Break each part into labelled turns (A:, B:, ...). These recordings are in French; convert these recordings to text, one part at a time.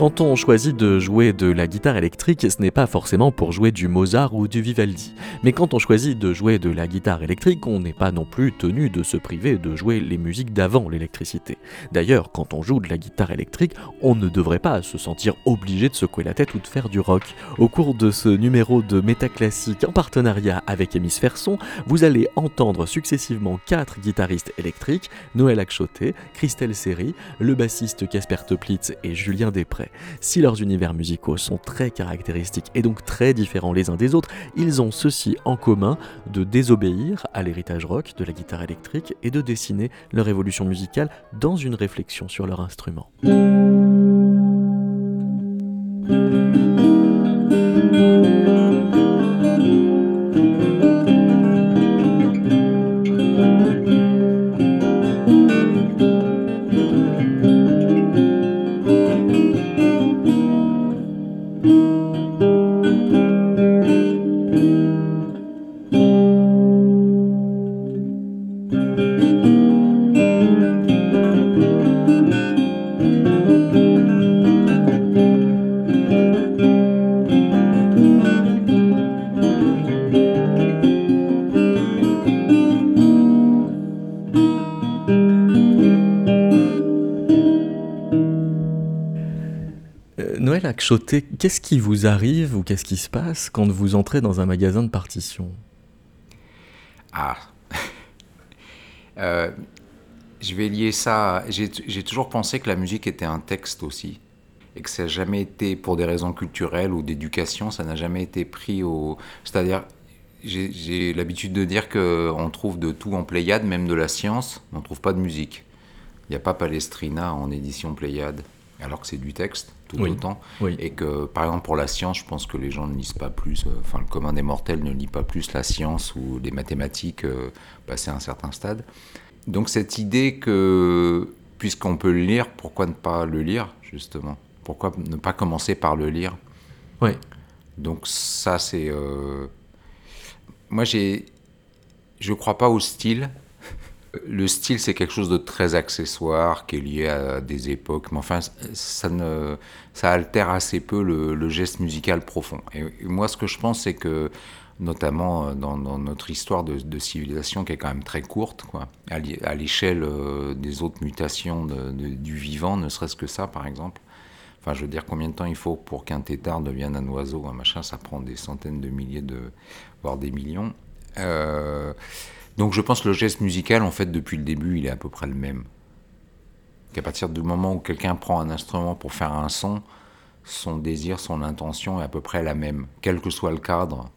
A: Quand on choisit de jouer de la guitare électrique, ce n'est pas forcément pour jouer du Mozart ou du Vivaldi. Mais quand on choisit de jouer de la guitare électrique, on n'est pas non plus tenu de se priver de jouer les musiques d'avant l'électricité. D'ailleurs, quand on joue de la guitare électrique, on ne devrait pas se sentir obligé de secouer la tête ou de faire du rock. Au cours de ce numéro de Métaclassique en partenariat avec Hémisphère Son, vous allez entendre successivement quatre guitaristes électriques, Noël Akchoté, Christelle Serry, le bassiste Casper Toplitz et Julien Després. Si leurs univers musicaux sont très caractéristiques et donc très différents les uns des autres, ils ont ceci en commun de désobéir à l'héritage rock de la guitare électrique et de dessiner leur évolution musicale dans une réflexion sur leur instrument. Qu'est-ce qui vous arrive ou qu'est-ce qui se passe quand vous entrez dans un magasin de partitions?
B: Ah euh, Je vais lier ça. J'ai toujours pensé que la musique était un texte aussi. Et que ça n'a jamais été, pour des raisons culturelles ou d'éducation, ça n'a jamais été pris au. C'est-à-dire, j'ai l'habitude de dire qu'on trouve de tout en Pléiade, même de la science, on ne trouve pas de musique. Il n'y a pas Palestrina en édition Pléiade, alors que c'est du texte tout autant. Et que, par exemple, pour la science, je pense que les gens ne lisent pas plus, euh, enfin, le commun des mortels ne lit pas plus la science ou les mathématiques euh, passé à un certain stade. Donc, cette idée que, puisqu'on peut le lire, pourquoi ne pas le lire, justement? Pourquoi ne pas commencer par le lire?
A: Oui.
B: Donc, ça, c'est. Euh, moi, j'ai. Je crois pas au style le style, c'est quelque chose de très accessoire, qui est lié à des époques, mais enfin, ça, ne, altère assez peu le, geste musical profond. Et, moi, ce que je pense, c'est que, notamment euh, dans, notre histoire de, civilisation, qui est quand même très courte, à l'échelle euh, des autres mutations du vivant, ne serait-ce que ça, par exemple. Enfin, je veux dire, combien de temps il faut pour qu'un tétard devienne un oiseau, un machin, ça prend des centaines de milliers, de, voire des millions. Euh, donc je pense que le geste musical, en fait, depuis le début, il est à peu près le même. Qu'à partir du moment où quelqu'un prend un instrument pour faire un son, son désir, son intention est à peu près la même, quel que soit le cadre,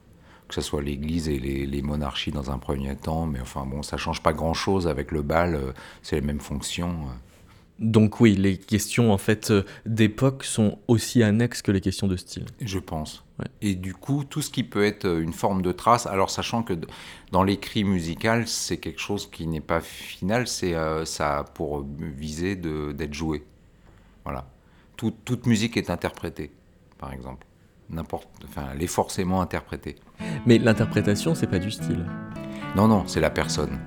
B: que ce soit l'Église et les, monarchies dans un premier temps, mais enfin bon, ça change pas grand-chose avec le bal, euh, c'est les mêmes fonctions.
A: Donc oui, les questions en fait euh, d'époque sont aussi annexes que les questions de style.
B: Je pense. Et du coup, tout ce qui peut être euh, une forme de trace, alors sachant que dans l'écrit musical, c'est quelque chose qui n'est pas final, c'est euh, ça pour viser d'être joué. Voilà. toute musique est interprétée, par exemple. N'importe, enfin, elle est forcément interprétée.
A: Mais l'interprétation, c'est pas du style.
B: Non, non, c'est la personne.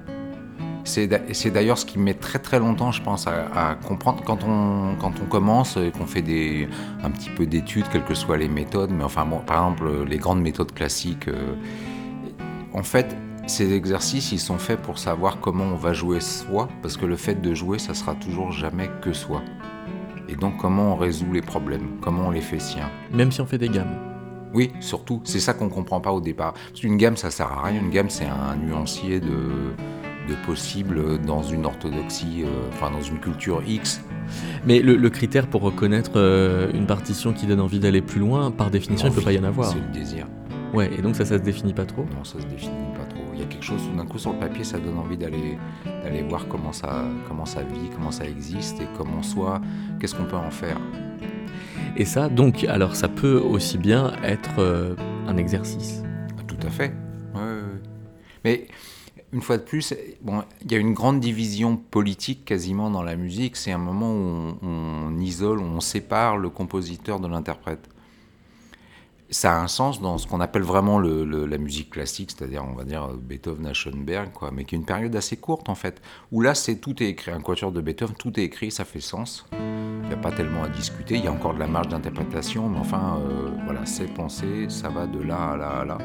B: C'est d'ailleurs ce qui met très très longtemps, je pense, à, comprendre quand on, quand on commence et qu'on fait des, un petit peu d'études, quelles que soient les méthodes. Mais enfin, bon, par exemple, les grandes méthodes classiques. Euh, en fait, ces exercices, ils sont faits pour savoir comment on va jouer soi, parce que le fait de jouer, ça sera toujours jamais que soi. Et donc, comment on résout les problèmes, comment on les fait siens.
A: Même si on fait des gammes.
B: Oui, surtout, c'est ça qu'on comprend pas au départ. Parce qu'une gamme, ça sert à rien. Une gamme, c'est un nuancier de de possible dans une orthodoxie, euh, enfin dans une culture X.
A: Mais le, critère pour reconnaître euh, une partition qui donne envie d'aller plus loin, par définition, il ne peut pas y en avoir.
B: C'est le désir.
A: Ouais, et donc ça, ça se définit pas trop?
B: Non, ça se définit pas trop. Il y a quelque chose, tout d'un coup, sur le papier, ça donne envie d'aller, d'aller voir comment ça, comment ça vit, comment ça existe et comment soit, qu'est-ce qu'on peut en faire?
A: Et ça, donc, alors ça peut aussi bien être euh, un exercice.
B: Tout à fait. Ouais, ouais. Mais une fois de plus, bon, il y a une grande division politique quasiment dans la musique. C'est un moment où on, isole, on sépare le compositeur de l'interprète. ça a un sens dans ce qu'on appelle vraiment la musique classique, c'est-à-dire on va dire Beethoven à Schoenberg, quoi, mais qui est une période assez courte en fait, où là c'est tout est écrit, un quatuor de Beethoven, tout est écrit, ça fait sens. Il n'y a pas tellement à discuter, il y a encore de la marge d'interprétation, mais enfin euh, voilà, c'est pensé, ça va de là à là à là.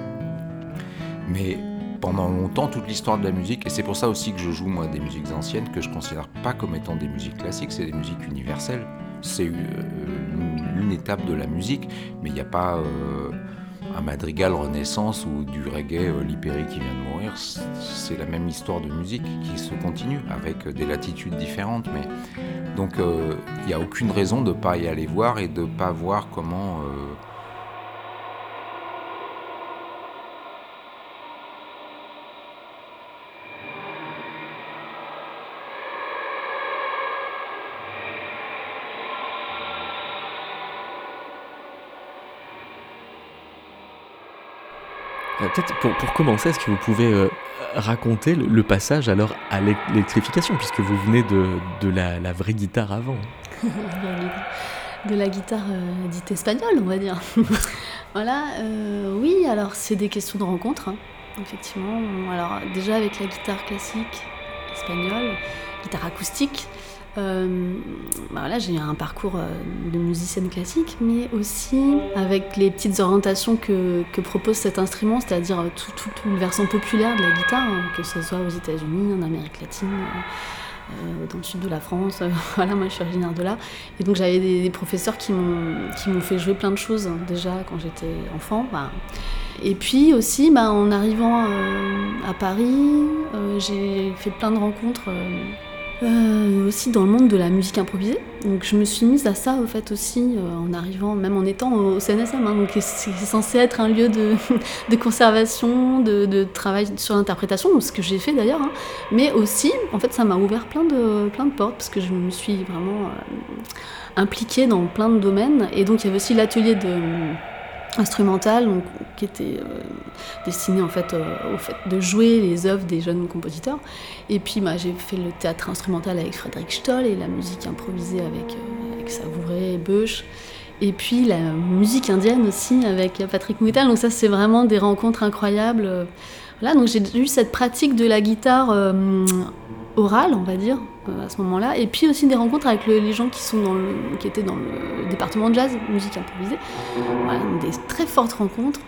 B: Mais pendant longtemps, toute l'histoire de la musique, et c'est pour ça aussi que je joue moi des musiques anciennes que je considère pas comme étant des musiques classiques, c'est des musiques universelles. C'est euh, une étape de la musique, mais il n'y a pas euh, un madrigal renaissance ou du reggae euh, qui vient de mourir. C'est la même histoire de musique qui se continue avec des latitudes différentes. Mais donc euh, il n'y a aucune raison de ne pas y aller voir et de ne pas voir comment
A: Euh, peut-être pour, commencer, est-ce que vous pouvez euh, raconter le, passage alors à l'électrification, puisque vous venez de, la, vraie guitare avant
C: De la guitare euh, dite espagnole, on va dire. voilà, oui, alors c'est des questions de rencontre, hein, effectivement. Alors déjà avec la guitare classique espagnole, guitare acoustique, euh, bah là, j'ai un parcours euh, de musicienne classique, mais aussi avec les petites orientations que, propose cet instrument, c'est-à-dire euh, tout, tout, le versant populaire de la guitare, hein, que ce soit aux États-Unis, en Amérique latine, dans le sud de la France. voilà, moi je suis originaire de là. Et donc j'avais des, professeurs qui m'ont fait jouer plein de choses hein, déjà quand j'étais enfant. Bah. Et puis aussi, bah, en arrivant à Paris, j'ai fait plein de rencontres euh, aussi dans le monde de la musique improvisée. Donc je me suis mise à ça au fait aussi euh, en arrivant, même en étant au CNSM. Hein. donc c'est censé être un lieu de, de conservation, de, de, travail sur l'interprétation, ce que j'ai fait d'ailleurs. Hein. Mais aussi, en fait, ça m'a ouvert plein de, plein de portes parce que je me suis vraiment euh, impliquée dans plein de domaines. Et donc il y avait aussi l'atelier de instrumental donc, qui était euh, destiné en fait euh, au fait de jouer les œuvres des jeunes compositeurs. Et puis bah, j'ai fait le théâtre instrumental avec Frédéric Stoll et la musique improvisée avec, euh, avec Savouré, Beuch et puis la musique indienne aussi avec Patrick Moutal donc ça c'est vraiment des rencontres incroyables voilà donc j'ai eu cette pratique de la guitare orale, on va dire, euh, à ce moment-là. Et puis aussi des rencontres avec les gens qui, sont dans le, qui étaient dans le département de jazz, musique improvisée. des très fortes rencontres,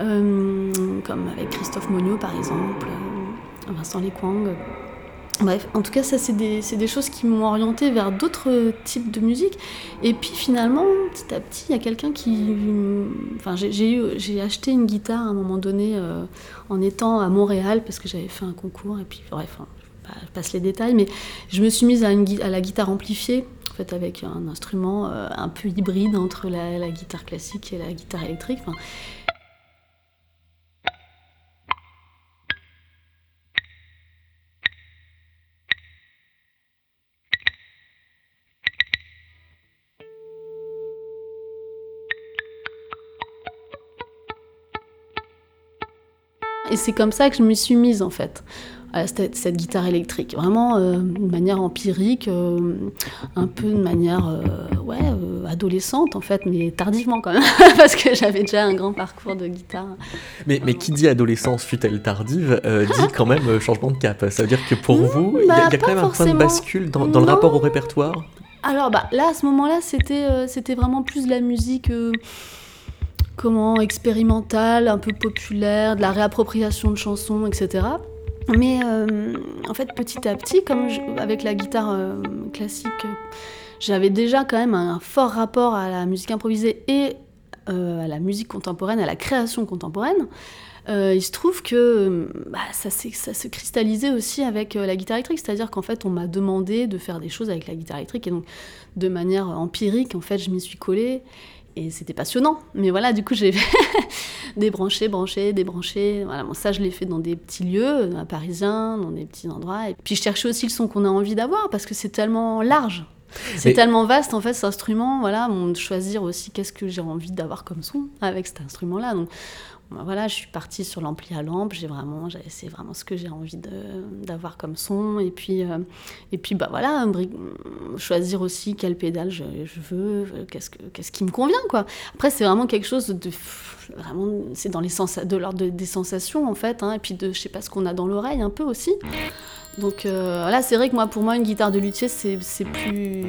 C: euh, comme avec Christophe Monio par exemple, euh, Vincent Lequang. Bref, en tout cas, ça, c'est des, des, choses qui m'ont orienté vers d'autres types de musique. Et puis finalement, petit à petit, il y a quelqu'un qui. Enfin, j'ai acheté une guitare à un moment donné en étant à Montréal parce que j'avais fait un concours. Et puis, bref, hein, je passe les détails, mais je me suis mise à, une, à la guitare amplifiée, en fait, avec un instrument euh, un peu hybride entre la, guitare classique et la guitare électrique. Et c'est comme ça que je me suis mise en fait à cette, guitare électrique. Vraiment euh, de manière empirique, euh, un peu de manière euh, ouais, adolescente en fait, mais tardivement quand même, parce que j'avais déjà un grand parcours de guitare.
A: Mais, mais qui dit adolescence fut-elle tardive, dit quand même changement de cap. Ça veut dire que pour vous, il y, a, bah, quand même un point de bascule dans, dans le rapport au répertoire?
C: Alors bah, là, à ce moment-là, c'était c'était vraiment plus de la musique comment expérimentale, un peu populaire, de la réappropriation de chansons, etc. Mais euh, en fait, petit à petit, comme avec la guitare euh, classique, j'avais déjà quand même un fort rapport à la musique improvisée et euh, à la musique contemporaine, à la création contemporaine. il se trouve que bah, ça, se cristallisait aussi avec la guitare électrique, c'est-à-dire qu'en fait, on m'a demandé de faire des choses avec la guitare électrique, et donc de manière empirique, en fait, je m'y suis collée et c'était passionnant. Mais voilà, du coup, j'ai débranché, branché, débranché. Voilà, bon, ça, je l'ai fait dans des petits lieux, à Parisien, dans des petits endroits. Et puis, je cherchais aussi le son qu'on a envie d'avoir, parce que c'est tellement large. C'est tellement vaste, en fait, cet instrument. Voilà, de choisir aussi qu'est-ce que j'ai envie d'avoir comme son avec cet instrument-là. Donc, voilà, je suis partie sur l'ampli à lampe. J'ai vraiment, c'est vraiment ce que j'ai envie d'avoir comme son. Et puis, euh, et puis bah voilà, choisir aussi quelle pédale je, veux, qu'est-ce, que, qu'est-ce qui me convient quoi. Après, c'est vraiment quelque chose de vraiment, c'est dans les sens, de l'ordre des sensations en fait, hein, et puis de, je sais pas ce qu'on a dans l'oreille un peu aussi. Donc euh, là, c'est vrai que moi, pour moi, une guitare de luthier, c'est plus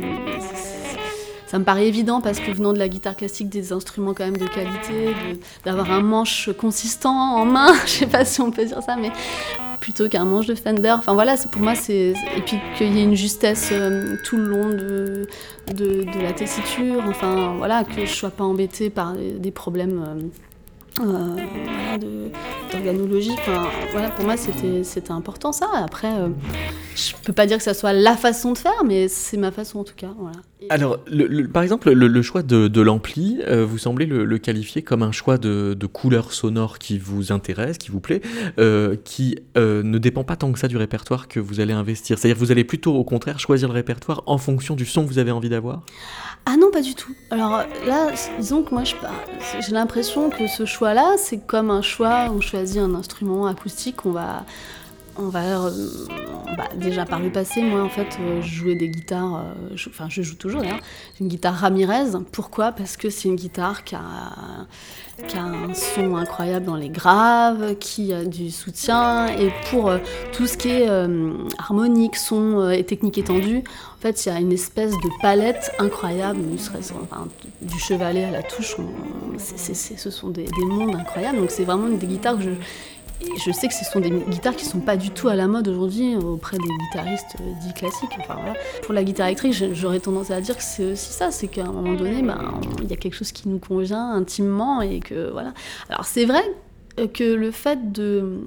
C: ça me paraît évident parce que venant de la guitare classique, des instruments quand même de qualité, d'avoir un manche consistant en main, je sais pas si on peut dire ça, mais plutôt qu'un manche de Fender. Enfin voilà, pour moi c'est et puis qu'il y ait une justesse euh, tout le long de, de, la tessiture. Enfin voilà, que je sois pas embêtée par des problèmes. Euh, euh, d'organologie. Enfin, voilà, pour moi, c'était important ça. Après, je peux pas dire que ça soit la façon de faire, mais c'est ma façon en tout cas. Voilà.
A: Alors, le, par exemple, le, choix de, de l'ampli, euh, vous semblez le, qualifier comme un choix de, de, couleur sonore qui vous intéresse, qui vous plaît, qui ne dépend pas tant que ça du répertoire que vous allez investir. C'est-à-dire que vous allez plutôt, au contraire, choisir le répertoire en fonction du son que vous avez envie d'avoir?
C: Ah non, pas du tout. Alors là, disons que moi, j'ai l'impression que ce choix choix-là, c'est comme un choix, on choisit un instrument acoustique, on va, on va, euh, bah, déjà par le passé, moi en fait, euh, je jouais des guitares, euh, enfin je joue toujours d'ailleurs, une guitare Ramirez. Pourquoi? Parce que c'est une guitare qui a, un son incroyable dans les graves, qui a du soutien, et pour tout ce qui est harmonique, son et technique étendue, en fait, il y a une espèce de palette incroyable, du chevalet à la touche, ce sont des, des mondes incroyables. Donc c'est vraiment des guitares que je je sais que ce sont des guitares qui sont pas du tout à la mode aujourd'hui auprès des guitaristes euh, dits classiques. Enfin, voilà. Pour la guitare électrique, j'aurais tendance à dire que c'est aussi ça, c'est qu'à un moment donné, ben, il y a quelque chose qui nous convient intimement et que voilà. Alors c'est vrai que le fait de,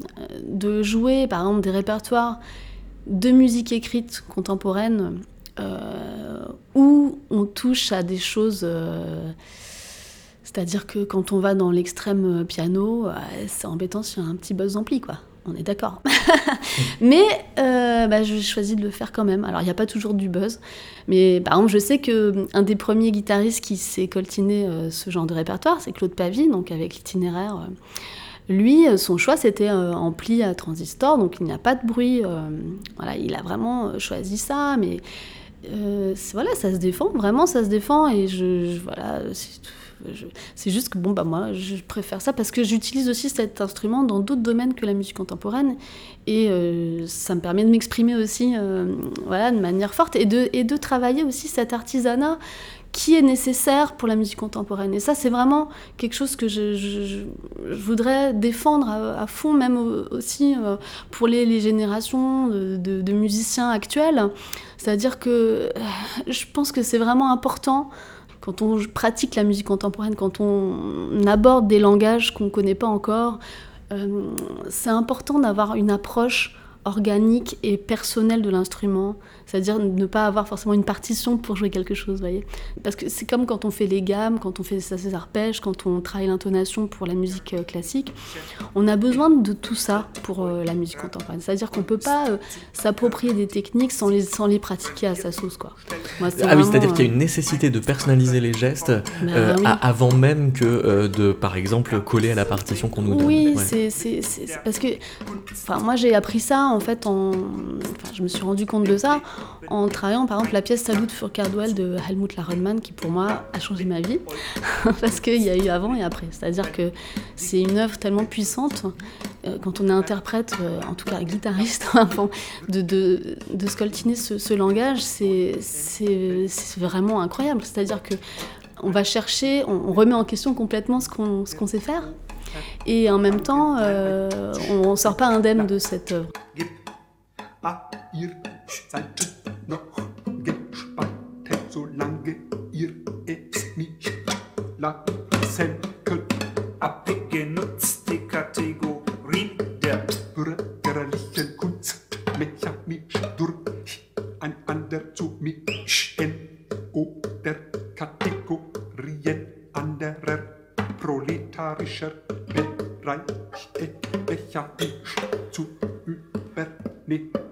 C: de jouer par exemple des répertoires de musique écrite contemporaine euh, où on touche à des choses euh, c'est-à-dire que quand on va dans l'extrême euh, piano, euh, c'est embêtant sur un petit buzz ampli, quoi. On est d'accord. mais euh, bah, je choisis de le faire quand même. Alors, il n'y a pas toujours du buzz. Mais par exemple, je sais qu'un des premiers guitaristes qui s'est coltiné ce genre de répertoire, c'est Claude Pavie, donc avec l'itinéraire. lui, son choix, c'était ampli à transistor, donc il n'y a pas de bruit. voilà, il a vraiment choisi ça, mais voilà, ça se défend, vraiment, ça se défend. Et je, voilà, juste que bon, bah moi, je préfère ça parce que j'utilise aussi cet instrument dans d'autres domaines que la musique contemporaine et euh, ça me permet de m'exprimer aussi euh, voilà, de manière forte et de, et de travailler aussi cet artisanat qui est nécessaire pour la musique contemporaine. Et ça, c'est vraiment quelque chose que je, voudrais défendre à, fond, même aussi euh, pour les, générations de, de, musiciens actuels. C'est-à-dire que je pense que c'est vraiment important quand on pratique la musique contemporaine, quand on aborde des langages qu'on ne connaît pas encore, euh, c'est important d'avoir une approche organique et personnelle de l'instrument, c'est-à-dire ne pas avoir forcément une partition pour jouer quelque chose, voyez. Parce que c'est comme quand on fait les gammes, quand on fait ses arpèges, quand on travaille l'intonation pour la musique euh, classique. On a besoin de tout ça pour euh, la musique contemporaine. C'est-à-dire qu'on ne peut pas euh, s'approprier des techniques sans les, sans les pratiquer à sa sauce, quoi.
A: ah oui, c'est-à-dire qu'il y a une nécessité de personnaliser les gestes bah avant même que de, par exemple, coller à la partition qu'on nous donne.
C: Oui, c'est parce que, enfin, moi j'ai appris ça en fait en, enfin, je me suis rendu compte de ça en travaillant par exemple la pièce Salut für Cardwell de Helmut Larenmann qui pour moi a changé ma vie parce qu'il y a eu avant et après. C'est-à-dire que c'est une œuvre tellement puissante euh, quand on est interprète, euh, en tout cas guitariste, de, de, de scoltiner ce, langage, c'est vraiment incroyable. C'est-à-dire que on va chercher, on, remet en question complètement ce qu'on qu'on sait faire. Et en même temps, euh, on ne sort pas indemne de cette œuvre. Seid noch gespannt, solange ihr es nicht lassen könnt. Abgenutzt die Kategorie der bürgerlichen Kunst, mechanisch durcheinander zu mischen oder Kategorien anderer proletarischer Bereiche mechanisch zu übernehmen.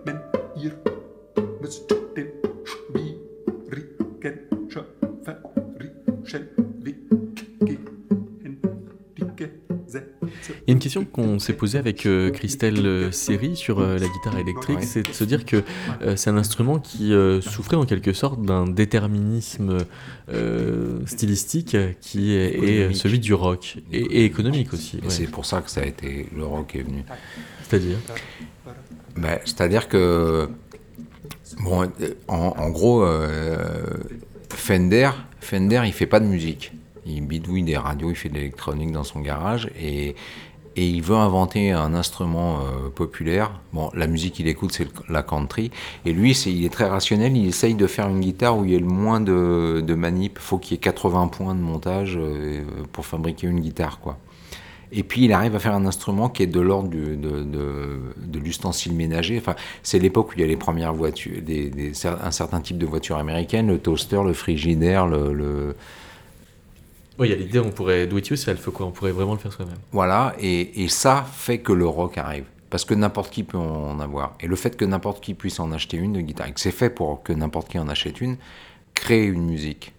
A: Il y a une question qu'on s'est posée avec euh, Christelle euh, Seri sur euh, la guitare électrique, c'est de se dire que euh, c'est un instrument qui souffrait en quelque sorte d'un déterminisme stylistique qui est, celui du rock et, et économique aussi. Ouais.
B: c'est pour ça que ça a été le rock est venu.
A: C'est-à-dire?
B: Ben, C'est-à-dire que, bon, en, en gros, Fender, Fender, il fait pas de musique. Il bidouille des radios, il fait de l'électronique dans son garage et, et il veut inventer un instrument euh, populaire. Bon, la musique qu'il écoute, c'est la country. Et lui, il est très rationnel. Il essaye de faire une guitare où il y ait le moins de, de manip. faut qu'il y ait 80 points de montage euh, pour fabriquer une guitare, quoi. Et puis il arrive à faire un instrument qui est de l'ordre de, de, l'ustensile ménager. Enfin, c'est l'époque où il y a les premières voitures, un certain type de voitures américaines, le toaster, le frigidaire, le-
A: Oui, il y a l'idée, on pourrait do it yourself, quoi. On pourrait vraiment le faire soi-même.
B: voilà. Et, et ça fait que le rock arrive. Parce que n'importe qui peut en avoir. Et le fait que n'importe qui puisse en acheter une de guitare, et que c'est fait pour que n'importe qui en achète une, crée une musique.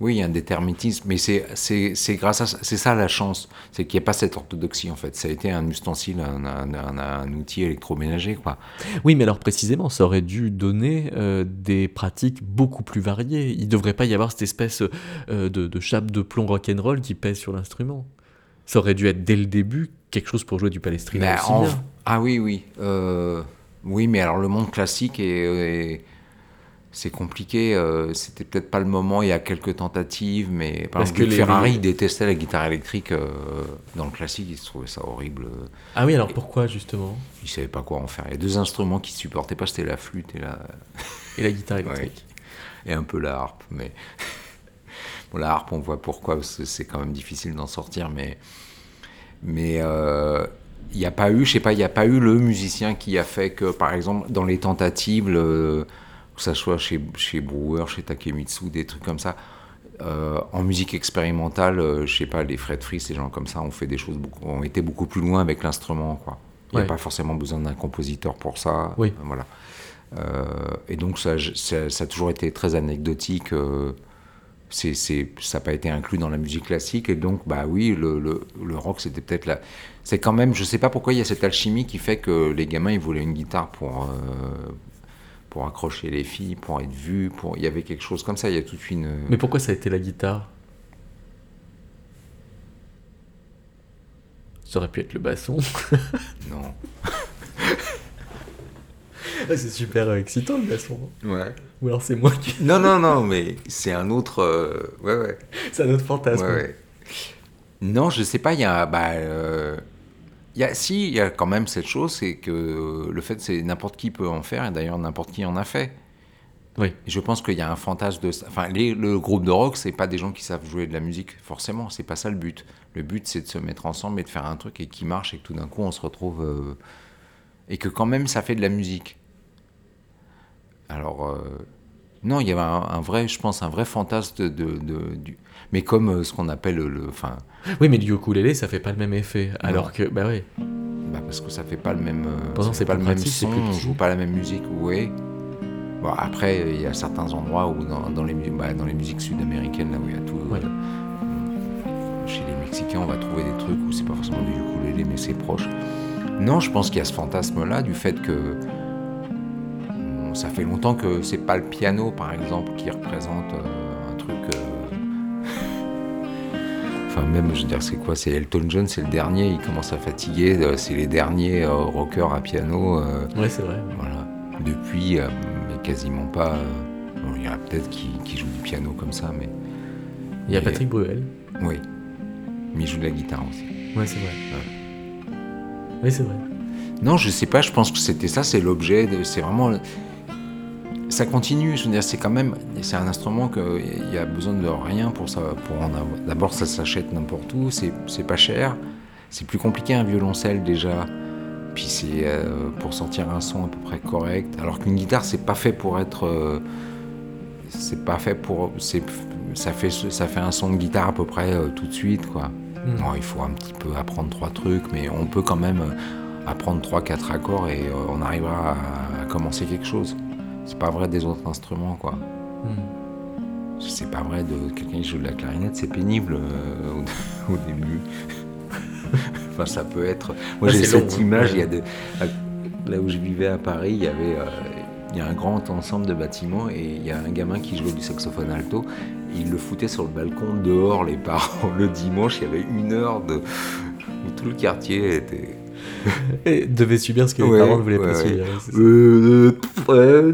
B: Oui, il y a un déterminisme, mais c'est c'est- c'est grâce à ça, c'est ça la chance, c'est qu'il n'y a pas cette orthodoxie en fait. Ça a été un ustensile, un, un- un- un outil électroménager quoi.
A: Oui, mais alors précisément, ça aurait dû donner euh, des pratiques beaucoup plus variées. Il ne devrait pas y avoir cette espèce euh, de, de chape de plomb rock'n'roll qui pèse sur l'instrument. Ça aurait dû être dès le début quelque chose pour jouer du palestrina
B: en-
A: bien.
B: Ah oui, oui. euh, oui, mais alors le monde classique est. est- c'est compliqué, euh, c'était peut-être pas le moment, il y a quelques tentatives, mais par
A: Parce
B: exemple,
A: que les-
B: Ferrari détestait la guitare électrique euh, dans le classique, il trouvait ça horrible,
A: Ah oui, alors pourquoi justement?
B: Il savait pas quoi en faire. Il y a deux instruments qu'il supportait pas, c'était la flûte et, la,
A: Et la guitare électrique.
B: Et un peu la harpe, mais bon, la harpe on voit pourquoi, parce que c'est quand même difficile d'en sortir, mais mais euh, il n'y a pas eu, je sais pas, il n'y a pas eu le musicien qui a fait que, par exemple, dans les tentatives, le- que ça soit chez, chez Brewer, chez Takemitsu, des trucs comme ça, euh, en musique expérimentale, euh, je sais pas, les Fred Fries, ces gens comme ça, ont fait des choses, beaucoup, ont été beaucoup plus loin avec l'instrument, quoi. Il n'y a pas forcément besoin d'un compositeur pour ça.
A: Oui.
B: euh, voilà. Euh, et donc, ça, ça, ça a toujours été très anecdotique. euh, c'est, c'est, ça n'a pas été inclus dans la musique classique. Et donc, bah oui, le, le, le rock, c'était peut-être la. C'est quand même, je sais pas pourquoi il y a cette alchimie qui fait que les gamins, ils voulaient une guitare pour. Pour accrocher les filles, pour être vus, pour... il y avait quelque chose comme ça, il y a toute une...
A: Mais pourquoi ça a été la guitare? Ça aurait pu être le basson.
B: Non.
A: Ah, c'est super euh, excitant le basson.
B: Ouais.
A: Ou alors c'est moi qui.
B: Non, non, non, mais c'est un autre... euh, Ouais, ouais.
A: C'est un autre fantasme.
B: Ouais, ouais. Non, je sais pas, il y a. Bah, euh, il y a si, il y a quand même cette chose, c'est que le fait, c'est n'importe qui peut en faire, et d'ailleurs n'importe qui en a fait.
A: Oui.
B: Je pense qu'il y a un fantasme de. Enfin, les- le groupe de rock, c'est pas des gens qui savent jouer de la musique, forcément, c'est pas ça le but. Le but, c'est de se mettre ensemble et de faire un truc et qui marche, et que tout d'un coup, on se retrouve. euh, et que quand même, ça fait de la musique. Alors. euh, non, il y avait un, un vrai, je pense, un vrai fantasme de, de- de- du, mais comme euh, ce qu'on appelle le, enfin,
A: Oui, mais du ukulélé, ça fait pas le même effet. Alors que, bah oui.
B: bah parce que ça fait pas le même, euh,
A: Pourtant, c'est
B: fait pas le même son,
A: plus
B: on joue pas la même musique, oui. Bon, après, il y a certains endroits où dans, dans les, mu- bah, dans les musiques sud-américaines, là où il y a tout,
A: Ouais.
B: euh, chez les Mexicains, on va trouver des trucs où c'est pas forcément du ukulélé, mais c'est proche. Non, je pense qu'il y a ce fantasme-là du fait que bon, ça fait longtemps que c'est pas le piano, par exemple, qui représente euh, un truc. euh, Enfin, même, je veux dire, c'est quoi? C'est Elton John, c'est le dernier, il commence à fatiguer, euh, c'est les derniers euh, rockers à piano. euh,
A: Ouais, c'est vrai.
B: voilà. Depuis, mais quasiment pas. bon, il y en a peut-être qui, qui jouent du piano comme ça, mais.
A: Il y a Patrick Bruel.
B: Oui. Mais il joue de la guitare aussi.
A: Ouais, c'est vrai. Oui, c'est vrai.
B: Non, je sais pas, je pense que c'était ça, c'est l'objet, c'est vraiment. Ça continue, je veux dire, c'est quand même. C'est un instrument qu'il y a besoin de rien pour ça. Pour en avoir. D'abord, ça s'achète n'importe où, c'est pas cher. C'est plus compliqué un violoncelle déjà. Puis c'est euh, pour sortir un son à peu près correct. Alors qu'une guitare, c'est pas fait pour être. euh, c'est pas fait pour. Ça fait, ça fait un son de guitare à peu près euh, tout de suite, quoi.
A: Hmm.
B: Bon, il faut un petit peu apprendre trois trucs, mais on peut quand même apprendre trois, quatre accords et on arrivera à, à commencer quelque chose. C'est pas vrai des autres instruments, quoi.
A: Hmm.
B: C'est pas vrai de quelqu'un qui joue de la clarinette, c'est pénible euh, au, au début. Enfin, ça peut être. Moi, j'ai cette image. Il y a de... Là où je vivais à Paris, il y avait. Il y a un grand ensemble de bâtiments et il y a un gamin qui jouait du saxophone alto. Il le foutait sur le balcon dehors, les parents. Le dimanche, il y avait une heure de... où tout le quartier était.
A: et devait subir ce que les parents ne voulaient pas subir euh,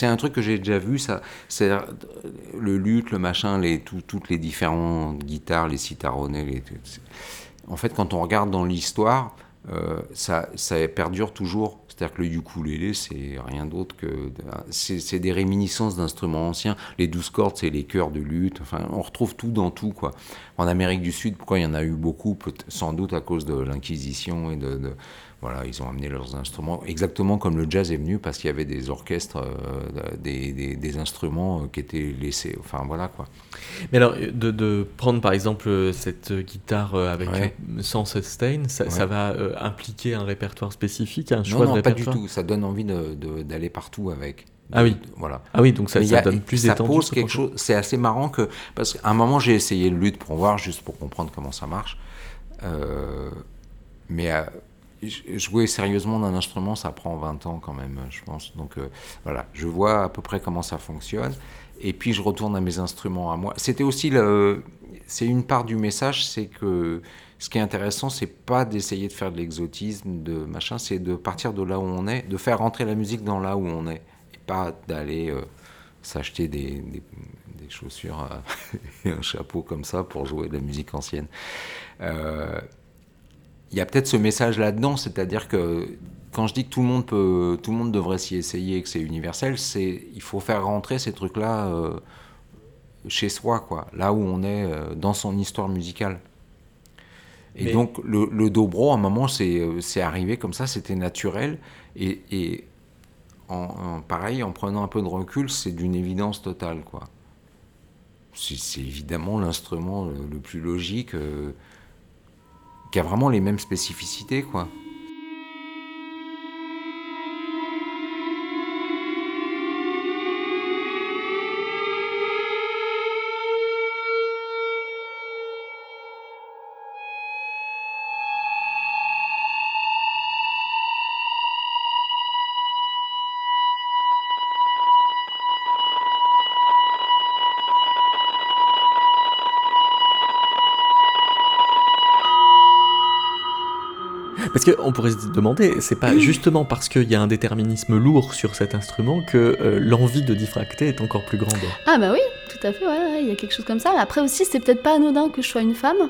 B: C'est un truc que j'ai déjà vu, ça, c'est le luth, le machin, les, toutes les différentes guitares, les citaronets. Les, en fait, quand on regarde dans l'histoire, euh, ça, ça perdure toujours. C'est-à-dire que le ukulélé, c'est rien d'autre que. C'est des réminiscences d'instruments anciens. Les douze cordes, c'est les chœurs de lutte. Enfin, on retrouve tout dans tout, quoi. En Amérique du Sud, pourquoi il y en a eu beaucoup? Sans doute à cause de l'Inquisition et de voilà, ils ont amené leurs instruments, exactement comme le jazz est venu, parce qu'il y avait des orchestres, euh, des, instruments euh, qui étaient laissés. Enfin, voilà quoi.
A: Mais alors, de, prendre par exemple cette guitare euh, avec sans sustain, ça, va impliquer un répertoire spécifique, un choix
B: non,
A: non,
B: pas du tout. Ça donne envie d'aller partout avec.
A: Ah oui.
B: Voilà.
A: Ah oui, donc ça, ça donne plus
B: Ça pose quelque chose. C'est assez marrant que parce qu'à un moment j'ai essayé le lutte pour voir, juste pour comprendre comment ça marche. mais jouer sérieusement d'un instrument, ça prend 20 ans quand même, je pense. Donc euh, voilà, je vois à peu près comment ça fonctionne. Et puis je retourne à mes instruments à moi. C'était aussi le, c'est une part du message, c'est que ce qui est intéressant, c'est pas d'essayer de faire de l'exotisme, de machin, c'est de partir de là où on est, de faire rentrer la musique dans là où on est, et pas d'aller euh, s'acheter des, des, chaussures euh, et un chapeau comme ça pour jouer de la musique ancienne. Il y a peut-être ce message là-dedans, c'est-à-dire que quand je dis que tout le monde peut, tout le monde devrait s'y essayer et que c'est universel, c'est il faut faire rentrer ces trucs-là euh, chez soi, quoi, là où on est euh, dans son histoire musicale. Et donc le, dobro, à un moment, c'est c'est arrivé comme ça, c'était naturel et, et en, pareil, en prenant un peu de recul, c'est d'une évidence totale, quoi. C'est évidemment l'instrument le, plus logique. Euh, qui a vraiment les mêmes spécificités, quoi.
A: Parce qu'on pourrait se demander, c'est pas justement parce qu'il y a un déterminisme lourd sur cet instrument que euh, l'envie de diffracter est encore plus grande.
C: Ah bah oui, tout à fait, il y a quelque chose comme ça. Après aussi, c'est peut-être pas anodin que je sois une femme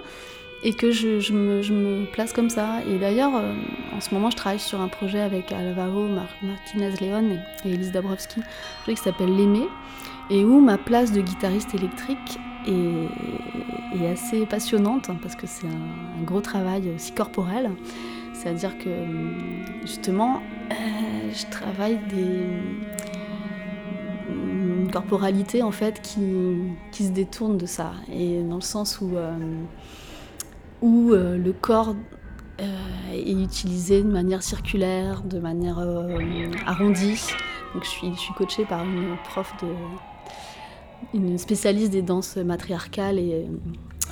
C: et que je, me, place comme ça. Et d'ailleurs, euh, en ce moment, je travaille sur un projet avec Alvaro Martinez-Leon et, Elise Dabrowski, un projet qui s'appelle L'Aimé, et où ma place de guitariste électrique est, assez passionnante, parce que c'est un, un, gros travail aussi corporel. C'est-à-dire que justement, euh, je travaille des une corporalité en fait qui, qui, se détourne de ça et dans le sens où, euh, où euh, le corps est utilisé de manière circulaire, de manière arrondie. Donc je suis, je suis coachée par une prof de une spécialiste des danses matriarcales et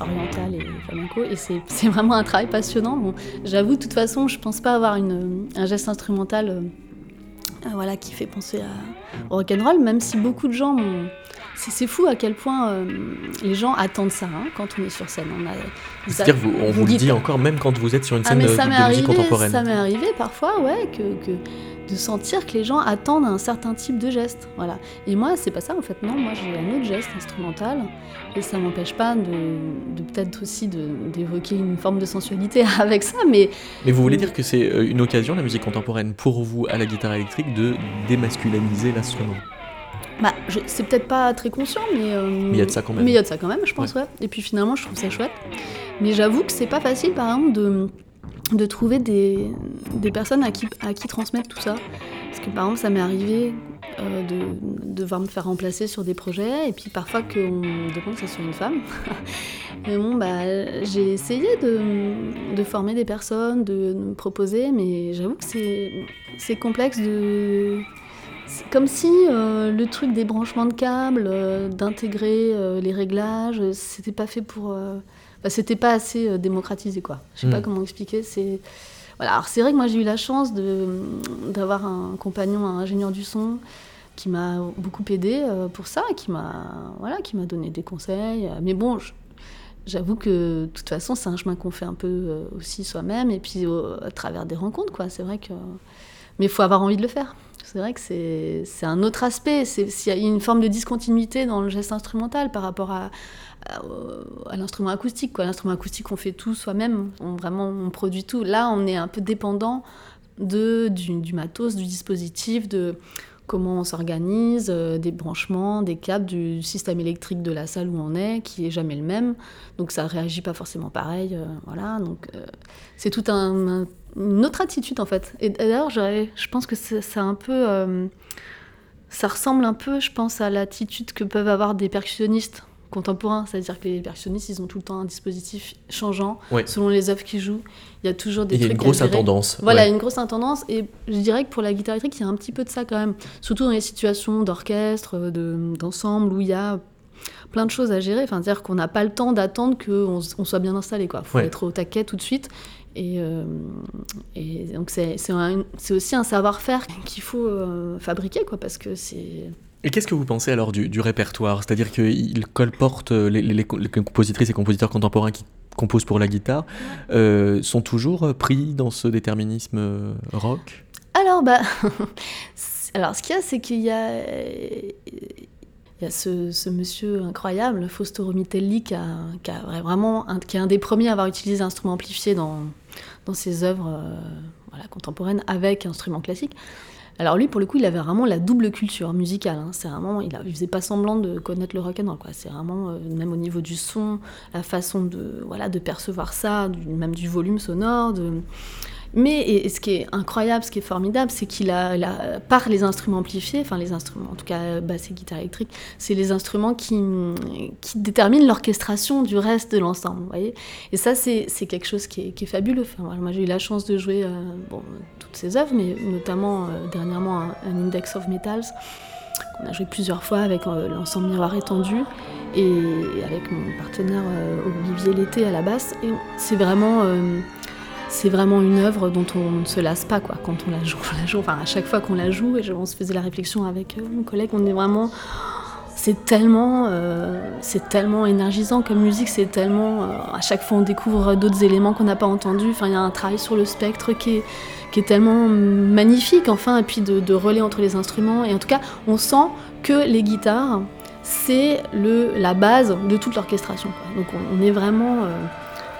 C: orientale et flamenco. Et c'est vraiment un travail passionnant. Bon, J'avoue, de toute façon, je pense pas avoir une, un geste instrumental euh, voilà, qui fait penser à, au rock'n'roll, même si beaucoup de gens c'est fou à quel point euh, les gens attendent ça hein, quand on est sur scène.
A: C'est-à-dire, on vous le dit encore même quand vous êtes sur une
C: ah,
A: scène
C: de,
A: de musique contemporaine.
C: Ça m'est arrivé parfois, ouais, que, que, de sentir que les gens attendent un certain type de geste. Voilà. Et moi, c'est pas ça en fait. Non, moi j'ai un autre geste instrumental et ça m'empêche pas de, de peut-être aussi d'évoquer une forme de sensualité avec ça. Mais,
A: mais vous voulez dire que c'est euh, une occasion, la musique contemporaine, pour vous à la guitare électrique, de démasculiniser l'instrument?
C: Bah, c'est peut-être pas très conscient, mais.
A: Euh, mais il y a de ça quand même.
C: Mais il y a de ça quand même, je pense, ouais. Et puis finalement, je trouve ça chouette. Mais j'avoue que c'est pas facile, par exemple, de de trouver des, des, personnes à qui, à qui transmettre tout ça. Parce que par exemple, ça m'est arrivé euh, de, de, me faire remplacer sur des projets, et puis parfois qu'on me demande que ce soit une femme. et bon, bah, j'ai essayé de, de, former des personnes, de, me proposer, mais j'avoue que c'est complexe de. Comme si euh, le truc des branchements de câbles, euh, d'intégrer les réglages, c'était pas fait pour bah, c'était pas assez euh, démocratisé quoi. Je sais pas hmm. comment expliquer. C'est voilà. Alors c'est vrai que moi j'ai eu la chance d'avoir un compagnon, un ingénieur du son qui m'a beaucoup aidé euh, pour ça, qui m'a voilà, qui m'a donné des conseils. Mais bon, j'avoue que de toute façon c'est un chemin qu'on fait un peu euh, aussi soi-même et puis à travers des rencontres quoi. C'est vrai que mais il faut avoir envie de le faire. C'est vrai que c'est un autre aspect. S'il y a une forme de discontinuité dans le geste instrumental par rapport à, à, l'instrument acoustique. L'instrument acoustique, on fait tout soi-même, on, vraiment on produit tout. Là, on est un peu dépendant de, du, matos, du dispositif, de comment on s'organise, euh, des branchements, des câbles, du système électrique de la salle où on est, qui est jamais le même. Donc ça réagit pas forcément pareil. Euh, voilà, donc euh, c'est tout un, une autre attitude en fait. Et d'ailleurs, je pense que c'est un peu ça ressemble un peu, je pense, à l'attitude que peuvent avoir des percussionnistes contemporain, c'est-à-dire que les percussionnistes, ils ont tout le temps un dispositif changeant selon les œuvres qu'ils jouent. Il y a toujours des
A: Il y a une grosse intendance.
C: Voilà, une grosse intendance. Et je dirais que pour la guitare électrique, il y a un petit peu de ça quand même. Surtout dans les situations d'orchestre, d'ensemble, où il y a plein de choses à gérer. Enfin, c'est-à-dire qu'on n'a pas le temps d'attendre qu'on on soit bien installé. Il faut être au taquet tout de suite. Et, euh, et donc, c'est aussi un savoir-faire qu'il faut euh, fabriquer, quoi, parce que c'est
A: et qu'est-ce que vous pensez alors du, répertoire? C'est-à-dire qu'il colporte euh, les, les, compositrices et compositeurs contemporains qui composent pour la guitare, euh, sont toujours pris dans ce déterminisme rock?
C: Alors, bah, alors, ce qu'il y a, c'est qu'il y a, il y a ce, monsieur incroyable, Fausto Romitelli, qui, a, qui a vraiment, qui est un des premiers à avoir utilisé l'instrument amplifié dans, dans ses œuvres voilà, contemporaines avec instrument classique. Alors lui, pour le coup, il avait vraiment la double culture musicale. Hein. C'est vraiment, il, ne faisait pas semblant de connaître le rock and roll. C'est vraiment, euh, même au niveau du son, la façon de, voilà, de percevoir ça, même du volume sonore, mais ce qui est incroyable, ce qui est formidable, c'est qu'il a, par les instruments amplifiés, enfin les instruments, en tout cas basse et guitare électrique, c'est les instruments qui, qui déterminent l'orchestration du reste de l'ensemble. voyez et ça, c'est quelque chose qui est, fabuleux. Moi, j'ai eu la chance de jouer euh, toutes ces œuvres, mais notamment euh, dernièrement un, Index of Metals qu'on a joué plusieurs fois avec euh, l'ensemble Miroir étendu et avec mon partenaire Olivier Lété à la basse. Et c'est vraiment c'est vraiment une œuvre dont on ne se lasse pas quoi quand on la joue. la joue enfin, à chaque fois qu'on la joue, et on se faisait la réflexion avec euh, mon collègue, on est vraiment. C'est tellement, euh, tellement énergisant comme musique, c'est tellement. Euh, à chaque fois, on découvre d'autres éléments qu'on n'a pas entendus. Enfin, il y a un travail sur le spectre qui est, qui est tellement magnifique, enfin, et puis de, relais entre les instruments. Et en tout cas, on sent que les guitares, c'est la base de toute l'orchestration. Donc, on, est vraiment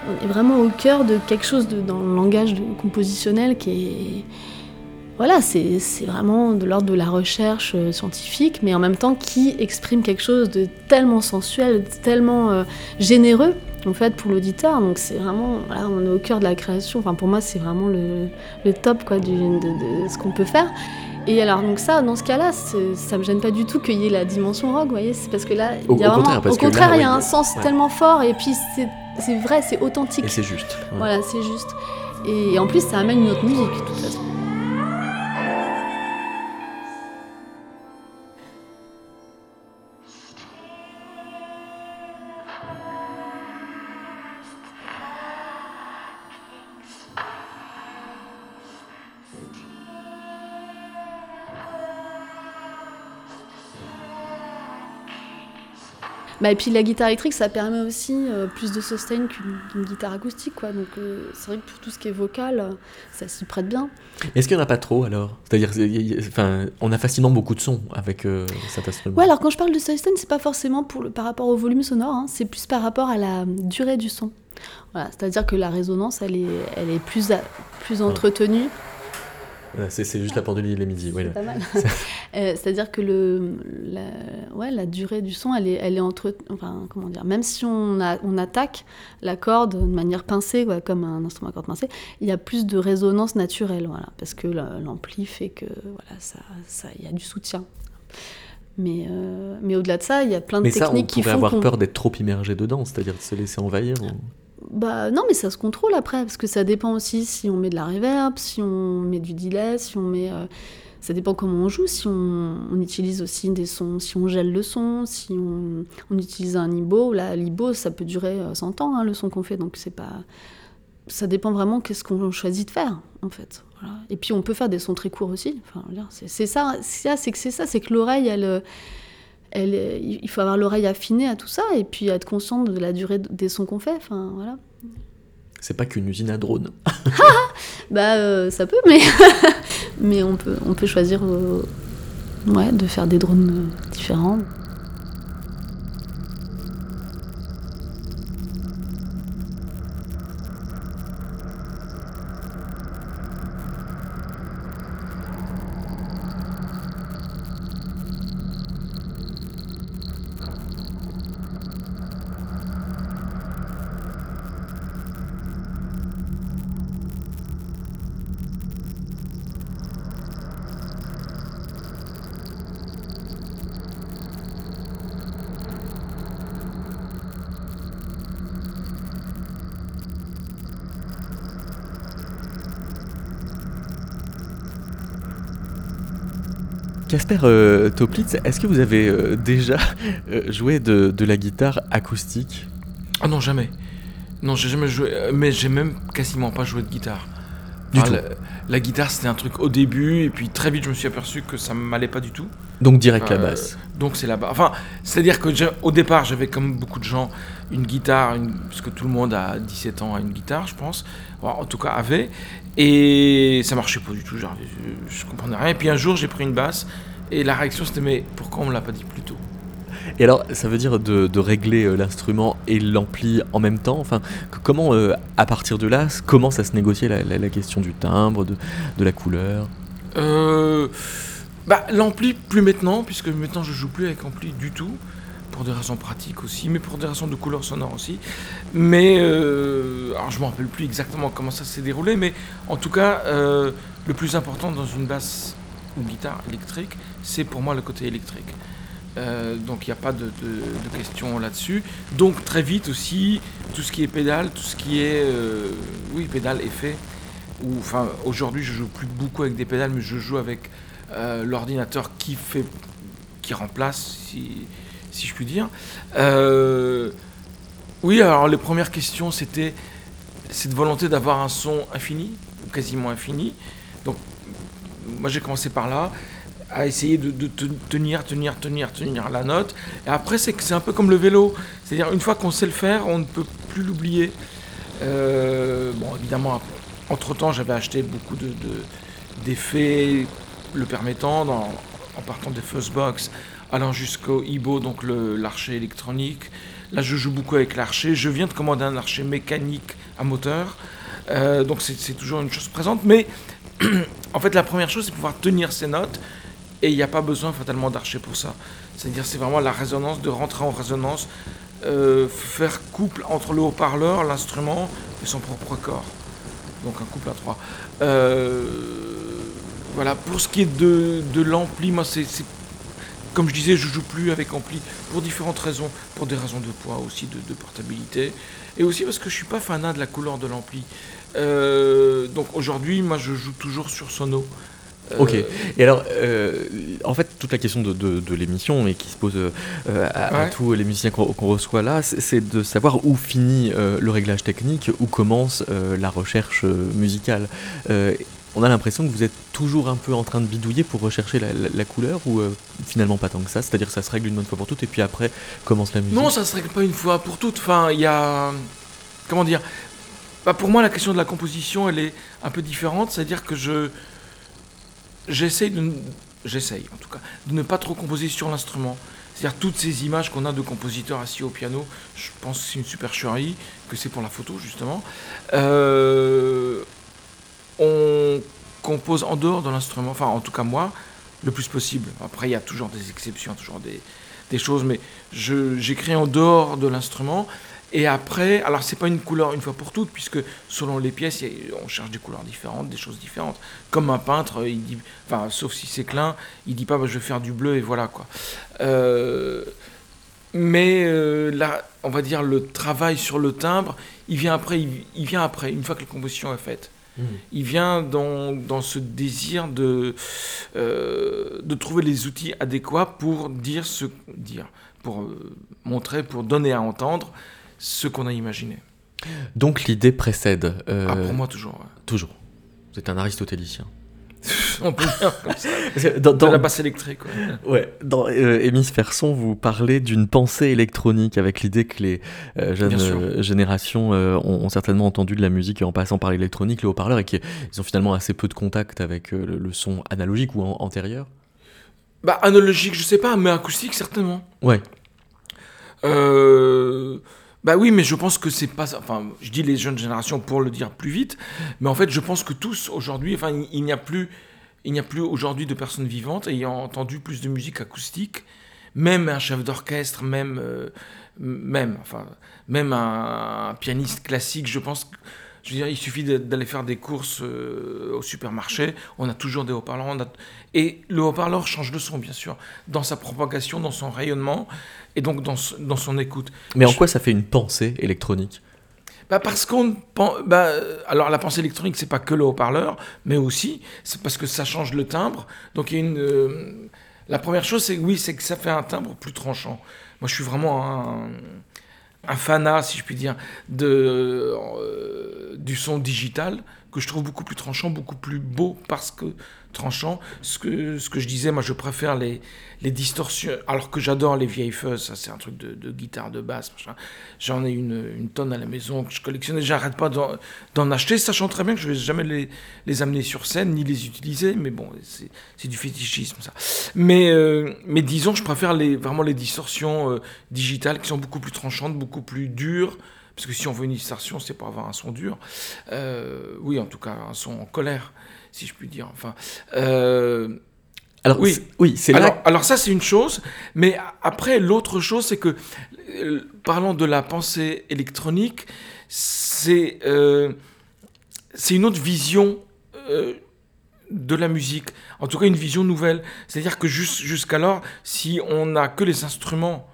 C: on est vraiment au cœur de quelque chose de, dans le langage compositionnel qui est. Voilà, c'est vraiment de l'ordre de la recherche euh, scientifique, mais en même temps qui exprime quelque chose de tellement sensuel, tellement euh, généreux, en fait, pour l'auditeur. Donc c'est vraiment, voilà, on est au cœur de la création. Enfin, pour moi, c'est vraiment le, le, top quoi, du, de, de, ce qu'on peut faire. Et alors, donc ça, dans ce cas-là, ça me gêne pas du tout qu'il y ait la dimension rock, vous voyez, c'est parce que là, il y a vraiment, au contraire, il y a un sens tellement fort, et puis c'est c'est vrai, c'est authentique.
A: Et c'est juste.
C: Voilà, c'est juste. Et en plus, ça amène une autre musique, de toute façon. Bah, et puis la guitare électrique, ça permet aussi euh, plus de sustain qu'une guitare acoustique. Quoi. Donc euh, c'est vrai que pour tout ce qui est vocal, ça s'y prête bien.
A: Est-ce qu'il n'y en a pas trop alors? C'est-à-dire, enfin, on a facilement beaucoup de sons avec cet instrument.
C: Ouais, alors quand je parle de sustain, c'est pas forcément pour le, par rapport au volume sonore, hein, c'est plus par rapport à la durée du son. Voilà, c'est-à-dire que la résonance, elle est, elle est plus, plus entretenue
A: c'est juste la pendule, il est midi.
C: C'est pas mal. Euh, c'est-à-dire que le, la, ouais, la durée du son, elle est, elle est entre. Enfin, comment dire Même si on, a, on attaque la corde de manière pincée, comme un instrument à corde pincée, il y a plus de résonance naturelle, voilà, parce que l'ampli fait que voilà, ça, ça, y a du soutien. Mais, euh, mais au-delà de ça, il y a plein de techniques qui font.
A: On pourrait avoir peur d'être trop immergé dedans, c'est-à-dire de se laisser envahir.
C: Bah non, mais ça se contrôle après, parce que ça dépend aussi si on met de la reverb, si on met du delay, si on met... Euh, ça dépend comment on joue, si on, utilise aussi des sons, si on gèle le son, si on, utilise un IBO. Là, l'IBO, ça peut durer 100 euh, ans, hein, le son qu'on fait, donc c'est pas... Ça dépend vraiment qu'est-ce qu'on choisit de faire, en fait. Et puis on peut faire des sons très courts aussi. Enfin, c'est ça, c'est que c'est ça, c'est que l'oreille, elle il faut avoir l'oreille affinée à tout ça et puis être conscient de la durée des sons qu'on fait. Enfin, voilà.
A: C'est pas qu'une usine à drones.
C: bah, euh, ça peut, mais, mais on, peut, on peut choisir euh, ouais, de faire des drones euh, différents.
A: Casper euh, Toplitz, est-ce que vous avez euh, déjà euh, joué de, la guitare acoustique?
D: Ah non, jamais. Non, j'ai jamais joué, mais j'ai même quasiment pas joué de guitare. La, guitare, c'était un truc au début, et puis très vite, je me suis aperçu que ça m'allait pas du tout.
A: Donc direct la basse.
D: Donc c'est la basse. Enfin, c'est-à-dire que au départ, j'avais comme beaucoup de gens une guitare, parce que tout le monde à 17 ans a une guitare, je pense. en tout cas, avait. Et ça marchait pas du tout, genre, je, comprenais rien. Et puis un jour, j'ai pris une basse et la réaction c'était mais pourquoi on me l'a pas dit plus tôt?
A: Et alors, ça veut dire de, régler euh, l'instrument et l'ampli en même temps? Enfin, comment, euh, à partir de là, commence à se négocier la, question du timbre, de, de la couleur?
D: Euh, bah, L'ampli, plus maintenant, puisque maintenant je joue plus avec ampli du tout pour des raisons pratiques aussi, mais pour des raisons de couleur sonore aussi. Mais, euh, alors je me rappelle plus exactement comment ça s'est déroulé, mais en tout cas, euh, le plus important dans une basse ou guitare électrique, c'est pour moi le côté électrique. Euh, donc il n'y a pas de, de, question là-dessus. Donc très vite aussi, tout ce qui est pédale, tout ce qui est, oui, pédale, effet. Enfin, aujourd'hui, je joue plus beaucoup avec des pédales, mais je joue avec l'ordinateur qui fait, qui remplace. Si, si je puis dire. Euh, oui, alors les premières questions, c'était cette volonté d'avoir un son infini, ou quasiment infini. Donc, moi j'ai commencé par là, à essayer de, tenir, tenir, tenir, tenir la note. Et après, c'est c'est un peu comme le vélo. C'est-à-dire, une fois qu'on sait le faire, on ne peut plus l'oublier. Euh, bon, évidemment, entre-temps, j'avais acheté beaucoup d'effets le permettant, en partant des Fuzzbox allant jusqu'au Ibo, donc l'archer électronique. Là, je joue beaucoup avec l'archer. Je viens de commander un archer mécanique à moteur. Euh, donc, c'est toujours une chose présente. Mais en fait, la première chose, c'est pouvoir tenir ses notes. Et il n'y a pas besoin fatalement d'archer pour ça. C'est-à-dire, c'est vraiment la résonance, de rentrer en résonance, euh, faire couple entre le haut-parleur, l'instrument et son propre corps. Donc, un couple à trois. Euh, voilà, pour ce qui est de, de l'ampli, moi, c'est comme je disais, je joue plus avec ampli pour différentes raisons, pour des raisons de poids aussi, de, portabilité, et aussi parce que je suis pas fanat de la couleur de l'ampli. Euh, donc aujourd'hui, moi, je joue toujours sur sono.
A: Euh, ok. Et alors, euh, en fait, toute la question de, l'émission et qui se pose à, tous les musiciens qu'on reçoit là, c'est de savoir où finit le réglage technique, où commence la recherche musicale. On a l'impression que vous êtes toujours un peu en train de bidouiller pour rechercher la, couleur ou euh, finalement pas tant que ça? C'est-à-dire que ça se règle une bonne fois pour toutes et puis après commence la musique?
D: Non, ça se règle pas une fois pour toutes. Enfin, il y a. Comment dire bah, Pour moi, la question de la composition, elle est un peu différente. C'est-à-dire que je. J'essaye de. J'essaye en tout cas, de ne pas trop composer sur l'instrument. C'est-à-dire toutes ces images qu'on a de compositeurs assis au piano, je pense que c'est une supercherie, que c'est pour la photo justement. Euh, on compose en dehors de l'instrument, enfin en tout cas moi, le plus possible. Après il y a toujours des exceptions, toujours des, choses, mais j'écris en dehors de l'instrument et après, alors c'est pas une couleur une fois pour toutes, puisque selon les pièces, on cherche des couleurs différentes, des choses différentes. Comme un peintre, il dit, sauf si c'est clin, il dit pas bah, je vais faire du bleu et voilà quoi. Euh, mais euh, là, on va dire le travail sur le timbre, il vient après, il, vient après, une fois que la composition est faite. Mmh. Il vient dans, dans, ce désir de, euh, de trouver les outils adéquats pour dire ce dire, pour montrer, pour donner à entendre ce qu'on a imaginé.
A: Donc l'idée précède.
D: Euh, ah, pour moi, toujours.
A: Toujours. Vous êtes un aristotélicien.
D: On peut dire comme ça. Dans, la basse électrique.
A: Ouais. Dans euh, Hémisphère vous parlez d'une pensée électronique avec l'idée que les euh, jeunes euh, générations ont, certainement entendu de la musique en passant par l'électronique, le haut-parleur, et qu'ils ont finalement assez peu de contact avec le, son analogique ou antérieur.
D: Bah, analogique, je sais pas, mais acoustique, certainement.
A: Ouais.
D: Euh bah oui, mais je pense que c'est pas. Enfin, je dis les jeunes générations pour le dire plus vite, mais en fait, je pense que tous aujourd'hui, enfin, il n'y a plus, il n'y a plus aujourd'hui de personnes vivantes ayant entendu plus de musique acoustique, même un chef d'orchestre, même, euh, même, enfin, même un, pianiste classique. Je pense. Je veux dire, il suffit d'aller faire des courses euh, au supermarché, on a toujours des haut-parleurs. Et le haut-parleur change de son, bien sûr, dans sa propagation, dans son rayonnement et donc dans, dans son écoute.
A: Mais en quoi ça fait une pensée électronique?
D: Bah parce qu'on bah, alors la pensée électronique c'est pas que le haut-parleur mais aussi c'est parce que ça change le timbre. Donc il y a une euh, la première chose c'est oui c'est que ça fait un timbre plus tranchant. Moi je suis vraiment un, un fanat si je puis dire de euh, du son digital que je trouve beaucoup plus tranchant beaucoup plus beau parce que tranchant. Ce que, ce que je disais, moi je préfère les, les distorsions, alors que j'adore les vieilles fuzz, ça c'est un truc de, guitare, de basse, J'en ai une, une, tonne à la maison que je collectionne, j'arrête pas d'en acheter, sachant très bien que je vais jamais les, les amener sur scène ni les utiliser, mais bon, c'est du fétichisme ça. Mais, euh, mais disons, je préfère les, vraiment les distorsions euh, digitales qui sont beaucoup plus tranchantes, beaucoup plus dures. Parce que si on veut une distorsion, c'est pour avoir un son dur. Euh, oui, en tout cas, un son en colère si je puis dire. Enfin, euh,
A: alors oui, oui, c'est
D: alors, alors ça c'est une chose, mais après l'autre chose c'est que euh, parlant de la pensée électronique, c'est euh, c'est une autre vision de la musique, en tout cas une vision nouvelle. C'est-à-dire que jusqu'alors, si on n'a que les instruments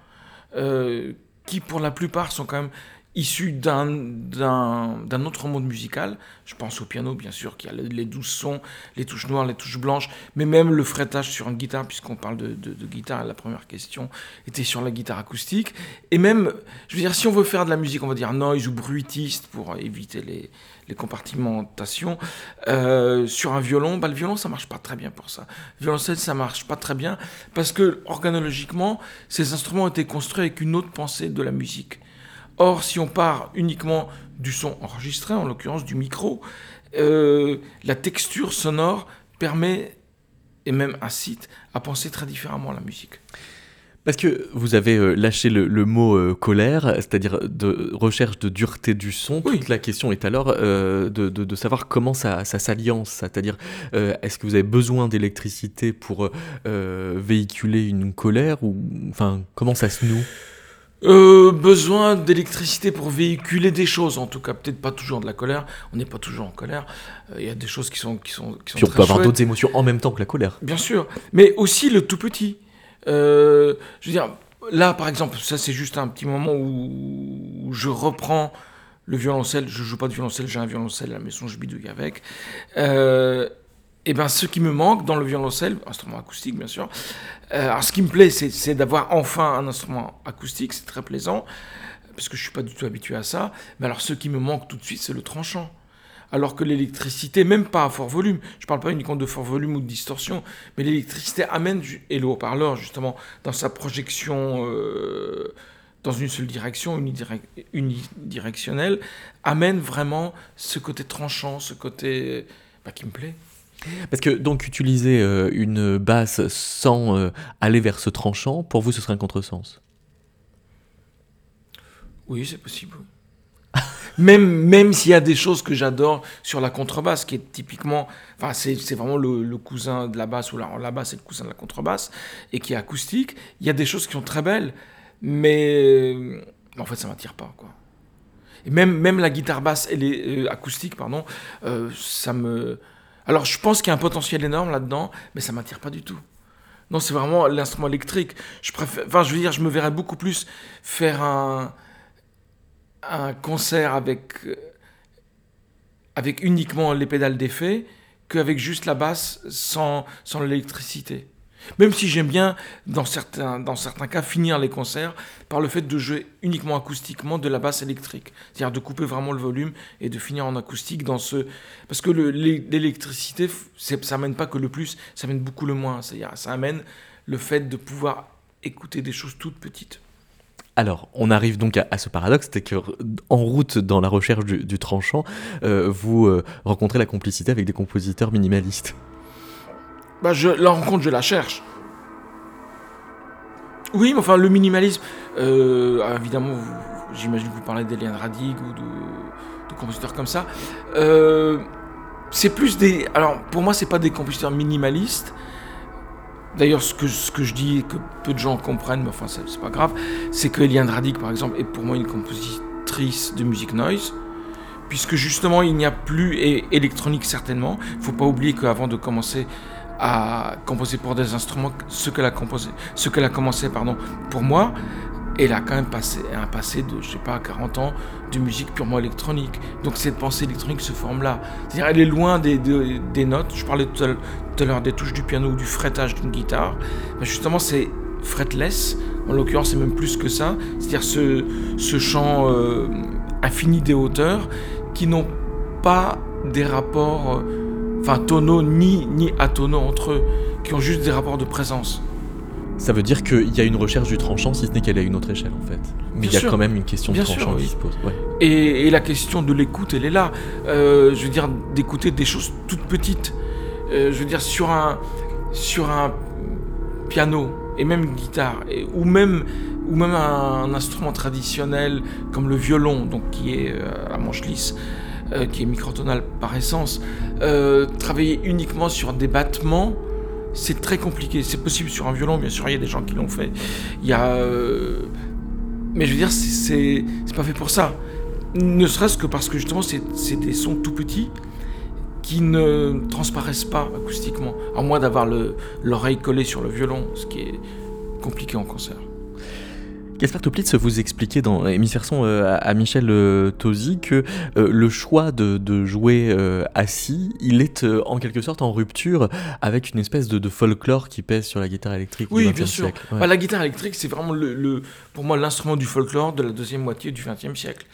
D: qui pour la plupart sont quand même issu d'un autre monde musical. Je pense au piano, bien sûr, qui a les douze sons, les touches noires, les touches blanches, mais même le fretage sur une guitare, puisqu'on parle de, de, guitare, la première question était sur la guitare acoustique. Et même, je veux dire, si on veut faire de la musique, on va dire noise ou bruitiste pour éviter les, les compartimentations. Euh, sur un violon, bah, le violon, ça marche pas très bien pour ça. Le violoncelle, ça marche pas très bien parce que, organologiquement, ces instruments ont été construits avec une autre pensée de la musique. Or, si on part uniquement du son enregistré, en l'occurrence du micro, euh, la texture sonore permet, et même incite, à penser très différemment la musique.
A: Parce que vous avez euh, lâché le, mot euh, colère, c'est-à-dire de recherche de dureté du son. Toute la question est alors de, savoir comment ça, ça s'alliance. C'est-à-dire, est-ce que vous avez besoin d'électricité pour véhiculer une colère ou enfin comment ça se noue?
D: Euh, besoin d'électricité pour véhiculer des choses, en tout cas, peut-être pas toujours de la colère. On n'est pas toujours en colère. Euh, il y a des choses qui sont qui sont qui sont
A: on peut avoir d'autres émotions en même temps que la colère.
D: Bien sûr, mais aussi le tout petit. Euh, je veux dire, là, par exemple, ça c'est juste un petit moment où, je reprends le violoncelle. Je joue pas de violoncelle, j'ai un violoncelle à la maison, je bidouille avec. Et ben, ce qui me manque dans le violoncelle, instrument acoustique bien sûr, euh, alors, ce qui me plaît, c'est d'avoir enfin un instrument acoustique, c'est très plaisant, parce que je suis pas du tout habitué à ça. Mais alors, ce qui me manque tout de suite, c'est le tranchant. Alors que l'électricité, même pas à fort volume, je parle pas uniquement de fort volume ou de distorsion, mais l'électricité amène, et le haut-parleur justement, dans sa projection euh, dans une seule direction, unidirectionnelle, amène vraiment ce côté tranchant, ce côté bah, qui me plaît.
A: Parce que donc utiliser euh, une basse sans euh, aller vers ce tranchant, pour vous ce serait un contresens?
D: Oui, c'est possible. même même s'il y a des choses que j'adore sur la contrebasse, qui est typiquement, enfin c'est, vraiment le, cousin de la basse, ou la, la basse est le cousin de la contrebasse, et qui est acoustique, il y a des choses qui sont très belles, mais en fait ça m'attire pas. quoi. Et même, même la guitare basse, elle est euh, acoustique, pardon, ça me alors je pense qu'il y a un potentiel énorme là-dedans, mais ça m'attire pas du tout. Non, c'est vraiment l'instrument électrique. Je préfère, enfin, je veux dire, je me verrais beaucoup plus faire un, concert avec, avec uniquement les pédales d'effet qu'avec juste la basse sans, sans l'électricité. Même si j'aime bien, dans certains, dans certains cas, finir les concerts par le fait de jouer uniquement acoustiquement de la basse électrique. C'est-à-dire de couper vraiment le volume et de finir en acoustique dans ce... Parce que l'électricité, ça amène pas que le plus, ça amène beaucoup le moins. C'est-à-dire ça amène le fait de pouvoir écouter des choses toutes petites.
A: Alors, on arrive donc à, ce paradoxe, c'est que en route dans la recherche du, tranchant, euh, vous euh, rencontrez la complicité avec des compositeurs minimalistes.
D: Bah, la rencontre, je la cherche. Oui, mais enfin, le minimalisme, euh, ah, évidemment, j'imagine que vous parlez d'Eliane Radig ou de, compositeurs comme ça. Euh, c'est plus des. Alors, pour moi, c'est pas des compositeurs minimalistes. D'ailleurs, ce que, ce que je dis et que peu de gens comprennent, mais enfin, c'est pas grave, c'est que Eliane Radig, par exemple, est pour moi une compositrice de musique noise puisque justement il n'y a plus, et électronique certainement, il ne faut pas oublier qu'avant de commencer à composer pour des instruments ce qu'elle a composé, ce qu'elle a commencé pardon, pour moi. Elle a quand même passé un passé de, je sais pas, 40 ans de musique purement électronique. Donc cette pensée électronique se forme là. C'est-à-dire elle est loin des, des, notes. Je parlais tout à l'heure des touches du piano ou du fretage d'une guitare. Mais justement, c'est fretless. En l'occurrence, c'est même plus que ça. C'est-à-dire ce, ce chant euh, infini des hauteurs qui n'ont pas des rapports... Euh, enfin tonaux ni, ni atonaux entre eux, qui ont juste des rapports de présence.
A: Ça veut dire qu'il y a une recherche du tranchant, si ce n'est qu'elle est à une autre échelle en fait. Mais il y a quand même une question de tranchant qui se pose.
D: Et, la question de l'écoute, elle est là. Euh, je veux dire, d'écouter des choses toutes petites. Euh, je veux dire, sur un, sur un piano, et même une guitare, ou, même, ou même un, instrument traditionnel comme le violon, donc qui est euh, à manche lisse. Euh, qui est microtonal par essence, euh, travailler uniquement sur des battements, c'est très compliqué. C'est possible sur un violon, bien sûr, il y a des gens qui l'ont fait. Il y a. Euh, mais je veux dire, c'est pas fait pour ça. Ne serait-ce que parce que justement, c'est des sons tout petits qui ne transparaissent pas acoustiquement, à moins d'avoir l'oreille collée sur le violon, ce qui est compliqué en concert.
A: Gaspard Toplitz, vous expliquait dans Hémisphère euh, à, Michel euh, Tosi que euh, le choix de, jouer assis, il est en quelque sorte en rupture avec une espèce de, folklore qui pèse sur la guitare électrique
D: oui,
A: du
D: bien sûr.
A: siècle.
D: Bah, la guitare électrique, c'est vraiment le, pour moi l'instrument du folklore de la deuxième moitié du XXe siècle.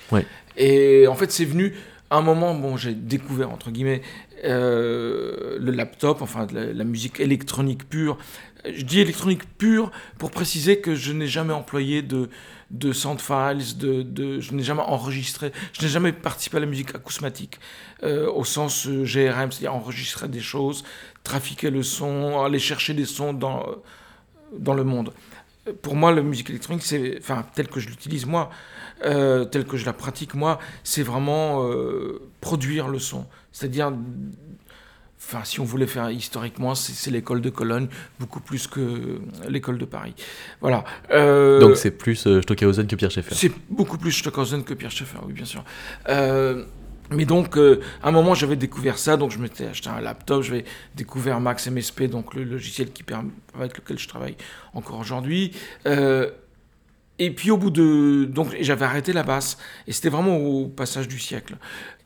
D: Et en fait, c'est venu à un moment, bon, j'ai découvert entre guillemets le laptop, enfin la musique électronique pure je dis électronique pure pour préciser que je n'ai jamais employé de, de soundfiles, de, de, je n'ai jamais enregistré, je n'ai jamais participé à la musique acousmatique euh, au sens euh, GRM, c'est-à-dire enregistrer des choses, trafiquer le son, aller chercher des sons dans, dans le monde. Pour moi, la musique électronique, c'est, enfin, telle que je l'utilise moi, euh, telle que je la pratique moi, c'est vraiment produire le son. C'est-à-dire Enfin, si on voulait faire historiquement, c'est l'école de Cologne, beaucoup plus que l'école de Paris. Voilà.
A: Euh, Donc c'est plus euh, Stockhausen que Pierre Schaeffer
D: C'est beaucoup plus Stockhausen que Pierre Schaeffer, oui, bien sûr. Euh, mais donc, à un moment, j'avais découvert ça, donc je m'étais acheté un laptop, j'avais découvert Max MSP, donc le logiciel qui permet, avec lequel je travaille encore aujourd'hui. et puis au bout de... Donc j'avais arrêté la basse, et c'était vraiment au passage du siècle.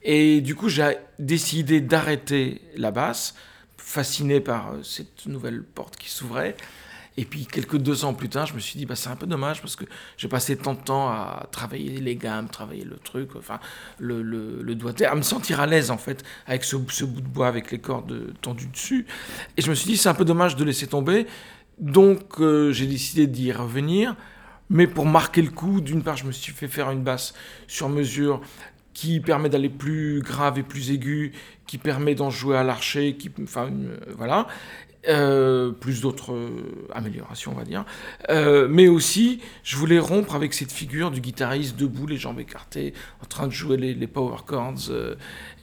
D: Et du coup, j'ai décidé d'arrêter la basse, fasciné par euh, cette nouvelle porte qui s'ouvrait. Et puis quelques deux ans plus tard, je me suis dit, bah, c'est un peu dommage parce que j'ai passé tant de temps à travailler les gammes, travailler le truc, enfin le, le, doigté, à me sentir à l'aise en fait avec ce, ce, bout de bois avec les cordes tendues dessus. Et je me suis dit, c'est un peu dommage de laisser tomber. Donc euh, j'ai décidé d'y revenir. Mais pour marquer le coup, d'une part, je me suis fait faire une basse sur mesure qui permet d'aller plus grave et plus aigu, qui permet d'en jouer à l'archer, qui, enfin, euh, voilà. Euh, plus d'autres euh, améliorations, on va dire. Mais aussi, je voulais rompre avec cette figure du guitariste debout, les jambes écartées, en train de jouer les, les power chords.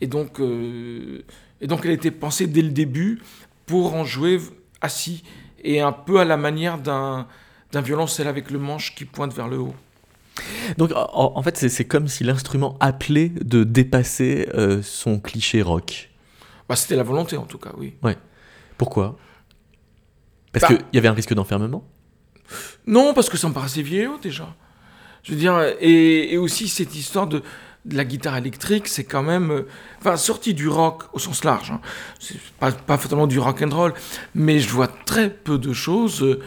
D: Et, donc, et donc, elle était pensée dès le début pour en jouer assis et un peu à la manière d'un violoncelle avec le manche qui pointe vers le haut.
A: Donc en, en fait, c'est comme si l'instrument appelait de dépasser euh, son cliché rock.
D: Bah, C'était la volonté en tout cas, oui.
A: Ouais. Pourquoi? Parce
D: Bah.
A: qu'il y avait un risque d'enfermement?
D: Non, parce que ça me paraissait vieillot déjà. Je veux dire, et, et aussi cette histoire de, de la guitare électrique, c'est quand même, euh, enfin, sorti du rock au sens large. Hein. C'est pas, pas forcément du rock and roll, mais je vois très peu de choses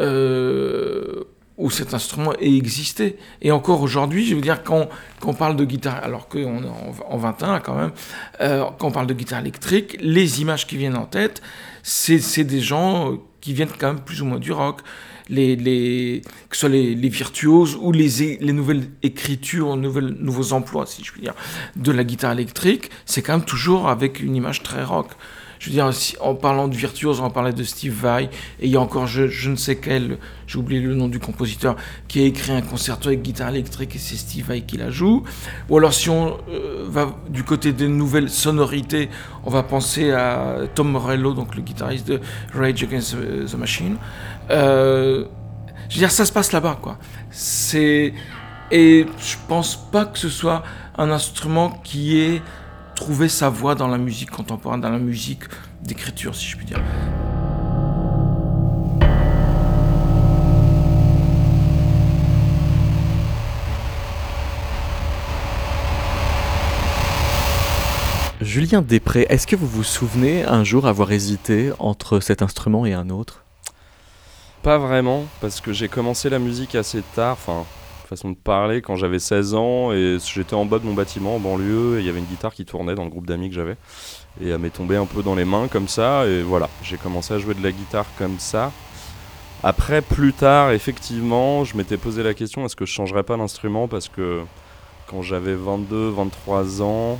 D: euh, où cet instrument ait existé. Et encore aujourd'hui, je veux dire, quand, on parle de guitare, alors qu'on est en, en 21 quand même, euh, quand on parle de guitare électrique, les images qui viennent en tête, c'est des gens qui viennent quand même plus ou moins du rock. Les, les, que ce soit les, virtuoses ou les, les nouvelles écritures, nouvelles, nouveaux emplois, si je puis dire, de la guitare électrique, c'est quand même toujours avec une image très rock. Je veux dire, en parlant de virtuose, on parler de Steve Vai, et il y a encore je, ne sais quel, j'ai oublié le nom du compositeur, qui a écrit un concerto avec guitare électrique et c'est Steve Vai qui la joue. Ou alors si on euh, va du côté des nouvelles sonorités, on va penser à Tom Morello, donc le guitariste de Rage Against the Machine. Euh, je veux dire, ça se passe là-bas, quoi. C'est et je pense pas que ce soit un instrument qui ait trouvé sa voie dans la musique contemporaine, dans la musique d'écriture, si je puis dire.
A: Julien Després, est-ce que vous vous souvenez un jour avoir hésité entre cet instrument et un autre?
E: Pas vraiment, parce que j'ai commencé la musique assez tard, enfin, façon de parler, quand j'avais 16 ans, et j'étais en bas de mon bâtiment, en banlieue, et il y avait une guitare qui tournait dans le groupe d'amis que j'avais, et elle m'est tombée un peu dans les mains comme ça, et voilà, j'ai commencé à jouer de la guitare comme ça. Après, plus tard, effectivement, je m'étais posé la question, est-ce que je changerais pas d'instrument, parce que quand j'avais 22, 23 ans,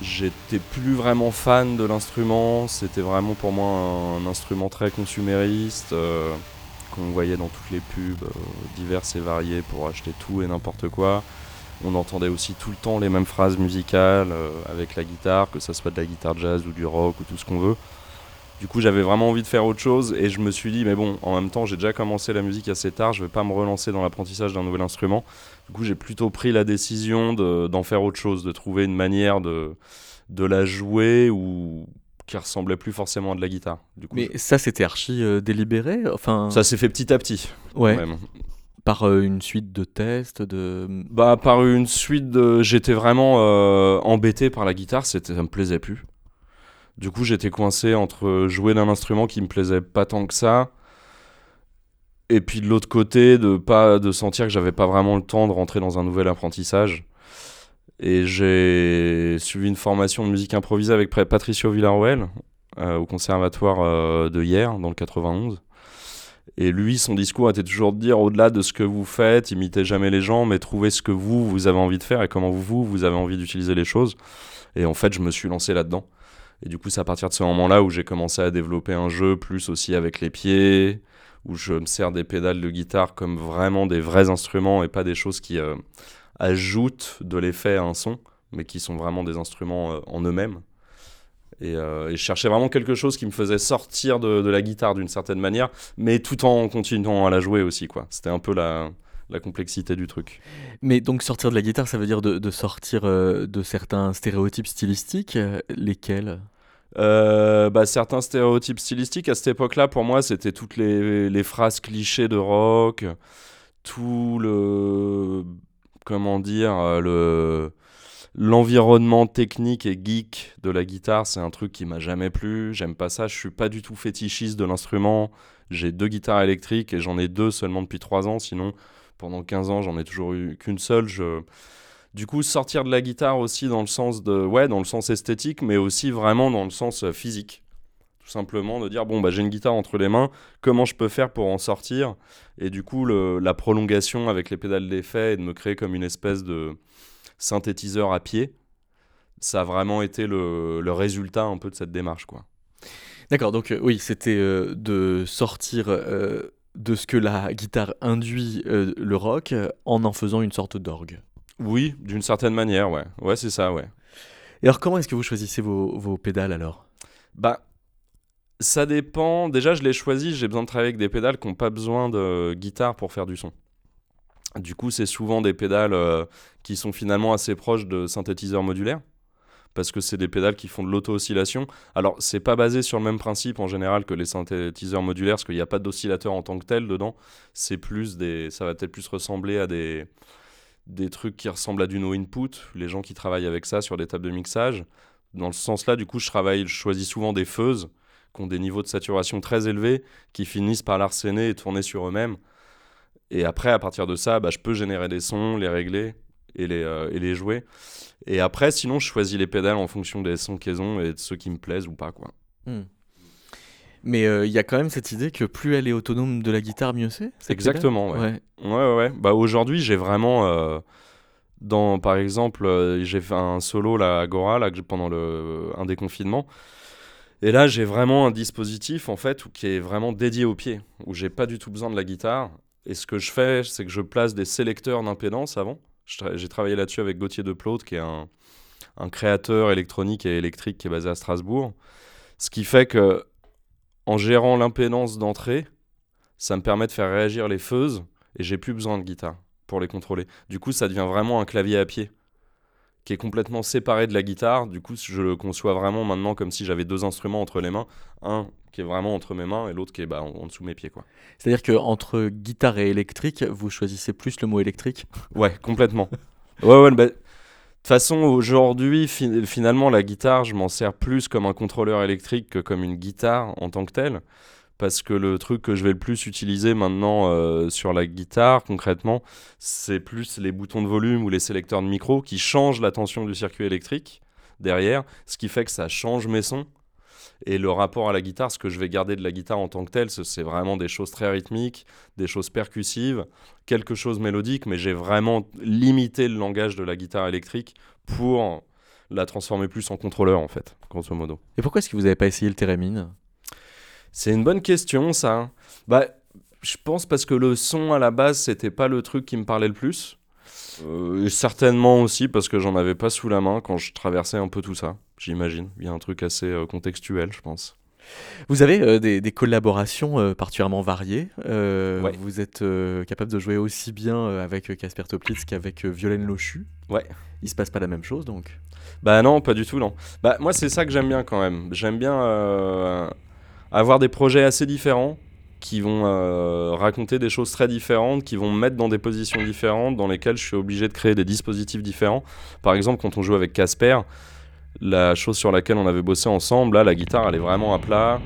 E: j'étais plus vraiment fan de l'instrument. C'était vraiment pour moi un, un instrument très consumériste euh, qu'on voyait dans toutes les pubs euh, diverses et variées pour acheter tout et n'importe quoi. On entendait aussi tout le temps les mêmes phrases musicales euh, avec la guitare, que ça soit de la guitare jazz ou du rock ou tout ce qu'on veut. Du coup, j'avais vraiment envie de faire autre chose et je me suis dit, mais bon, en même temps, j'ai déjà commencé la musique assez tard, je vais pas me relancer dans l'apprentissage d'un nouvel instrument. Du coup, j'ai plutôt pris la décision de- d'en faire autre chose, de trouver une manière de la jouer ou qui ressemblait plus forcément à de la guitare. Du coup,
A: Mais ça, c'était archi euh, délibéré Enfin,
E: ça s'est fait petit à petit.
A: ouais,
E: même.
A: par euh, une suite de tests, de...
E: Bah, par une suite de. J'étais vraiment euh, embêté par la guitare, ça me plaisait plus. Du coup, j'étais coincé entre jouer d'un instrument qui me plaisait pas tant que ça, et puis de l'autre côté, de pas de sentir que j'avais pas vraiment le temps de rentrer dans un nouvel apprentissage. Et j'ai suivi une formation de musique improvisée avec Patricio Villarroel euh, au conservatoire euh, de hier, dans le 91. Et lui, son discours était toujours de dire, au-delà de ce que vous faites, imitez jamais les gens, mais trouvez ce que vous, vous avez envie de faire et comment vous, vous avez envie d'utiliser les choses. Et en fait, je me suis lancé là-dedans. Et du coup, c'est à partir de ce moment-là où j'ai commencé à développer un jeu plus aussi avec les pieds, où je me sers des pédales de guitare comme vraiment des vrais instruments et pas des choses qui euh, ajoutent de l'effet à un son, mais qui sont vraiment des instruments euh, en eux-mêmes. Et, euh, et je cherchais vraiment quelque chose qui me faisait sortir de, de la guitare d'une certaine manière, mais tout en continuant à la jouer aussi, quoi. C'était un peu la, la complexité du truc.
A: Mais donc sortir de la guitare, ça veut dire de, de sortir euh, de certains stéréotypes stylistiques Lesquels?
E: Euh, bah, certains stéréotypes stylistiques à cette époque-là, pour moi, c'était toutes les, les phrases clichés de rock, tout le. Comment dire euh, le, L'environnement technique et geek de la guitare, c'est un truc qui m'a jamais plu. J'aime pas ça. Je suis pas du tout fétichiste de l'instrument. J'ai deux guitares électriques et j'en ai deux seulement depuis trois ans. Sinon, pendant 15 ans, j'en ai toujours eu qu'une seule. Je... Du coup, sortir de la guitare aussi dans le sens de, ouais, dans le sens esthétique, mais aussi vraiment dans le sens euh, physique. Tout simplement de dire bon bah j'ai une guitare entre les mains, comment je peux faire pour en sortir? Et du coup, le, la prolongation avec les pédales d'effet et de me créer comme une espèce de synthétiseur à pied, ça a vraiment été le, le résultat un peu de cette démarche, quoi.
A: D'accord, donc euh, oui, c'était euh, de sortir euh, de ce que la guitare induit le rock en en faisant une sorte d'orgue.
E: Oui, d'une certaine manière, ouais. Ouais, c'est ça, ouais.
A: Et alors comment est-ce que vous choisissez vos, vos pédales alors?
E: Bah, ça dépend. Déjà, je l'ai choisi, j'ai besoin de travailler avec des pédales qui n'ont pas besoin de guitare pour faire du son. Du coup, c'est souvent des pédales euh, qui sont finalement assez proches de synthétiseurs modulaires. Parce que c'est des pédales qui font de l'auto-oscillation. Alors, c'est pas basé sur le même principe en général que les synthétiseurs modulaires, parce qu'il n'y a pas d'oscillateur en tant que tel dedans. C'est plus des. Ça va peut-être plus ressembler à des des trucs qui ressemblent à du no input, les gens qui travaillent avec ça sur des tables de mixage. Dans ce sens-là, du coup, je travaille, je choisis souvent des feuses qui ont des niveaux de saturation très élevés, qui finissent par l'arsener et tourner sur eux-mêmes. Et après, à partir de ça, bah, je peux générer des sons, les régler et les, euh, et les jouer. Et après, sinon, je choisis les pédales en fonction des sons qu'elles ont et de ceux qui me plaisent ou pas. Quoi.
A: Hmm. Mais euh, il y a quand même cette idée que plus elle est autonome de la guitare, mieux c'est
E: Exactement, ouais. Ouais, ouais, ouais. Bah, aujourd'hui, j'ai vraiment. euh, dans, par exemple, euh, j'ai fait un solo là, à Agora là, pendant le, un des confinements. Et là, j'ai vraiment un dispositif en fait qui est vraiment dédié au pied, où j'ai pas du tout besoin de la guitare. Et ce que je fais, c'est que je place des sélecteurs d'impédance avant. J'ai travaillé là-dessus avec Gauthier Deplaute, qui est un, un créateur électronique et électrique qui est basé à Strasbourg. Ce qui fait que, en gérant l'impédance d'entrée, ça me permet de faire réagir les feuses et j'ai plus besoin de guitare pour les contrôler. Du coup, ça devient vraiment un clavier à pied qui est complètement séparé de la guitare. Du coup, je le conçois vraiment maintenant comme si j'avais deux instruments entre les mains, un qui est vraiment entre mes mains et l'autre qui est bah, en, en dessous de mes pieds, quoi.
A: C'est-à-dire qu'entre guitare et électrique, vous choisissez plus le mot électrique?
E: Ouais, complètement. ouais, ouais, bah, de toute façon, aujourd'hui, fi- finalement, la guitare, je m'en sers plus comme un contrôleur électrique que comme une guitare en tant que telle. Parce que le truc que je vais le plus utiliser maintenant euh, sur la guitare, concrètement, c'est plus les boutons de volume ou les sélecteurs de micro qui changent la tension du circuit électrique derrière, ce qui fait que ça change mes sons. Et le rapport à la guitare, ce que je vais garder de la guitare en tant que telle, ce- c'est vraiment des choses très rythmiques, des choses percussives, quelque chose mélodique, mais j'ai vraiment limité le langage de la guitare électrique pour la transformer plus en contrôleur, en fait, grosso modo.
A: Et pourquoi est-ce que vous n'avez pas essayé le thérémine
E: C'est une bonne question, ça. Bah, je pense parce que le son, à la base, c'était pas le truc qui me parlait le plus. Euh, certainement aussi parce que j'en avais pas sous la main quand je traversais un peu tout ça, j'imagine. Il y a un truc assez euh, contextuel, je pense.
A: Vous avez euh, des, des collaborations euh, particulièrement variées. Euh,
E: Ouais.
A: Vous êtes capable de jouer aussi bien avec Casper Toplitz qu'avec Violaine Lochu.
E: Ouais.
A: Il se passe pas la même chose donc?
E: Bah non, pas du tout, non. Bah moi, c'est ça que j'aime bien quand même. J'aime bien avoir des projets assez différents qui vont euh, raconter des choses très différentes, qui vont me mettre dans des positions différentes, dans lesquelles je suis obligé de créer des dispositifs différents. Par exemple, quand on joue avec Casper, la chose sur laquelle on avait bossé ensemble, là, la guitare, elle est vraiment à plat.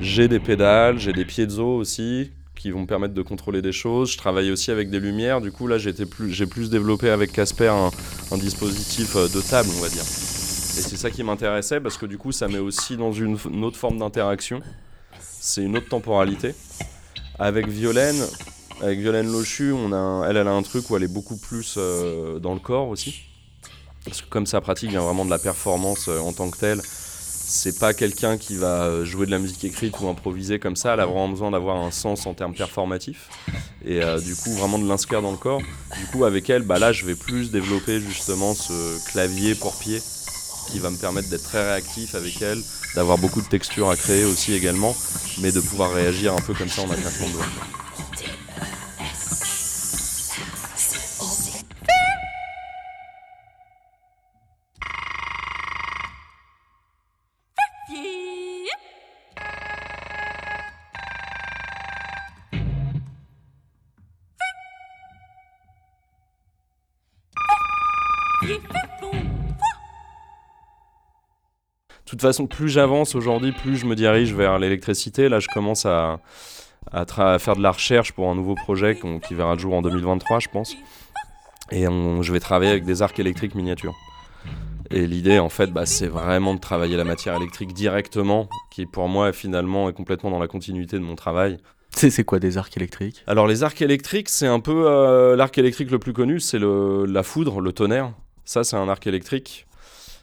E: J'ai des pédales, j'ai des piezo aussi qui vont me permettre de contrôler des choses. Je travaille aussi avec des lumières. Du coup, là, j'ai plus développé avec Casper un, un dispositif euh, de table, on va dire. Et c'est ça qui m'intéressait parce que du coup, ça met aussi dans une, autre forme d'interaction. C'est une autre temporalité. Avec Violaine, avec Violaine Lochu, elle, a un truc où elle est beaucoup plus euh, dans le corps aussi. Parce que comme sa pratique vient vraiment de la performance euh, en tant que telle, c'est pas quelqu'un qui va euh, jouer de la musique écrite ou improviser comme ça. Elle a vraiment besoin d'avoir un sens en termes performatifs. Et du coup, vraiment de l'inscrire dans le corps. Du coup, avec elle, bah là, je vais plus développer justement ce clavier pour pied qui va me permettre d'être très réactif avec elle, d'avoir beaucoup de textures à créer aussi également, mais de pouvoir réagir un peu comme ça en un claquement de toute façon, plus j'avance aujourd'hui, plus je me dirige vers l'électricité. Là, je commence à, à, faire de la recherche pour un nouveau projet qui verra le jour en 2023, je pense. Et je vais travailler avec des arcs électriques miniatures. Et l'idée, en fait, bah, c'est vraiment de travailler la matière électrique directement, qui pour moi, finalement, est complètement dans la continuité de mon travail.
A: C'est quoi des arcs électriques?
E: Alors, les arcs électriques, c'est un peu. Euh, l'arc électrique le plus connu, c'est la foudre, le tonnerre. Ça, c'est un arc électrique.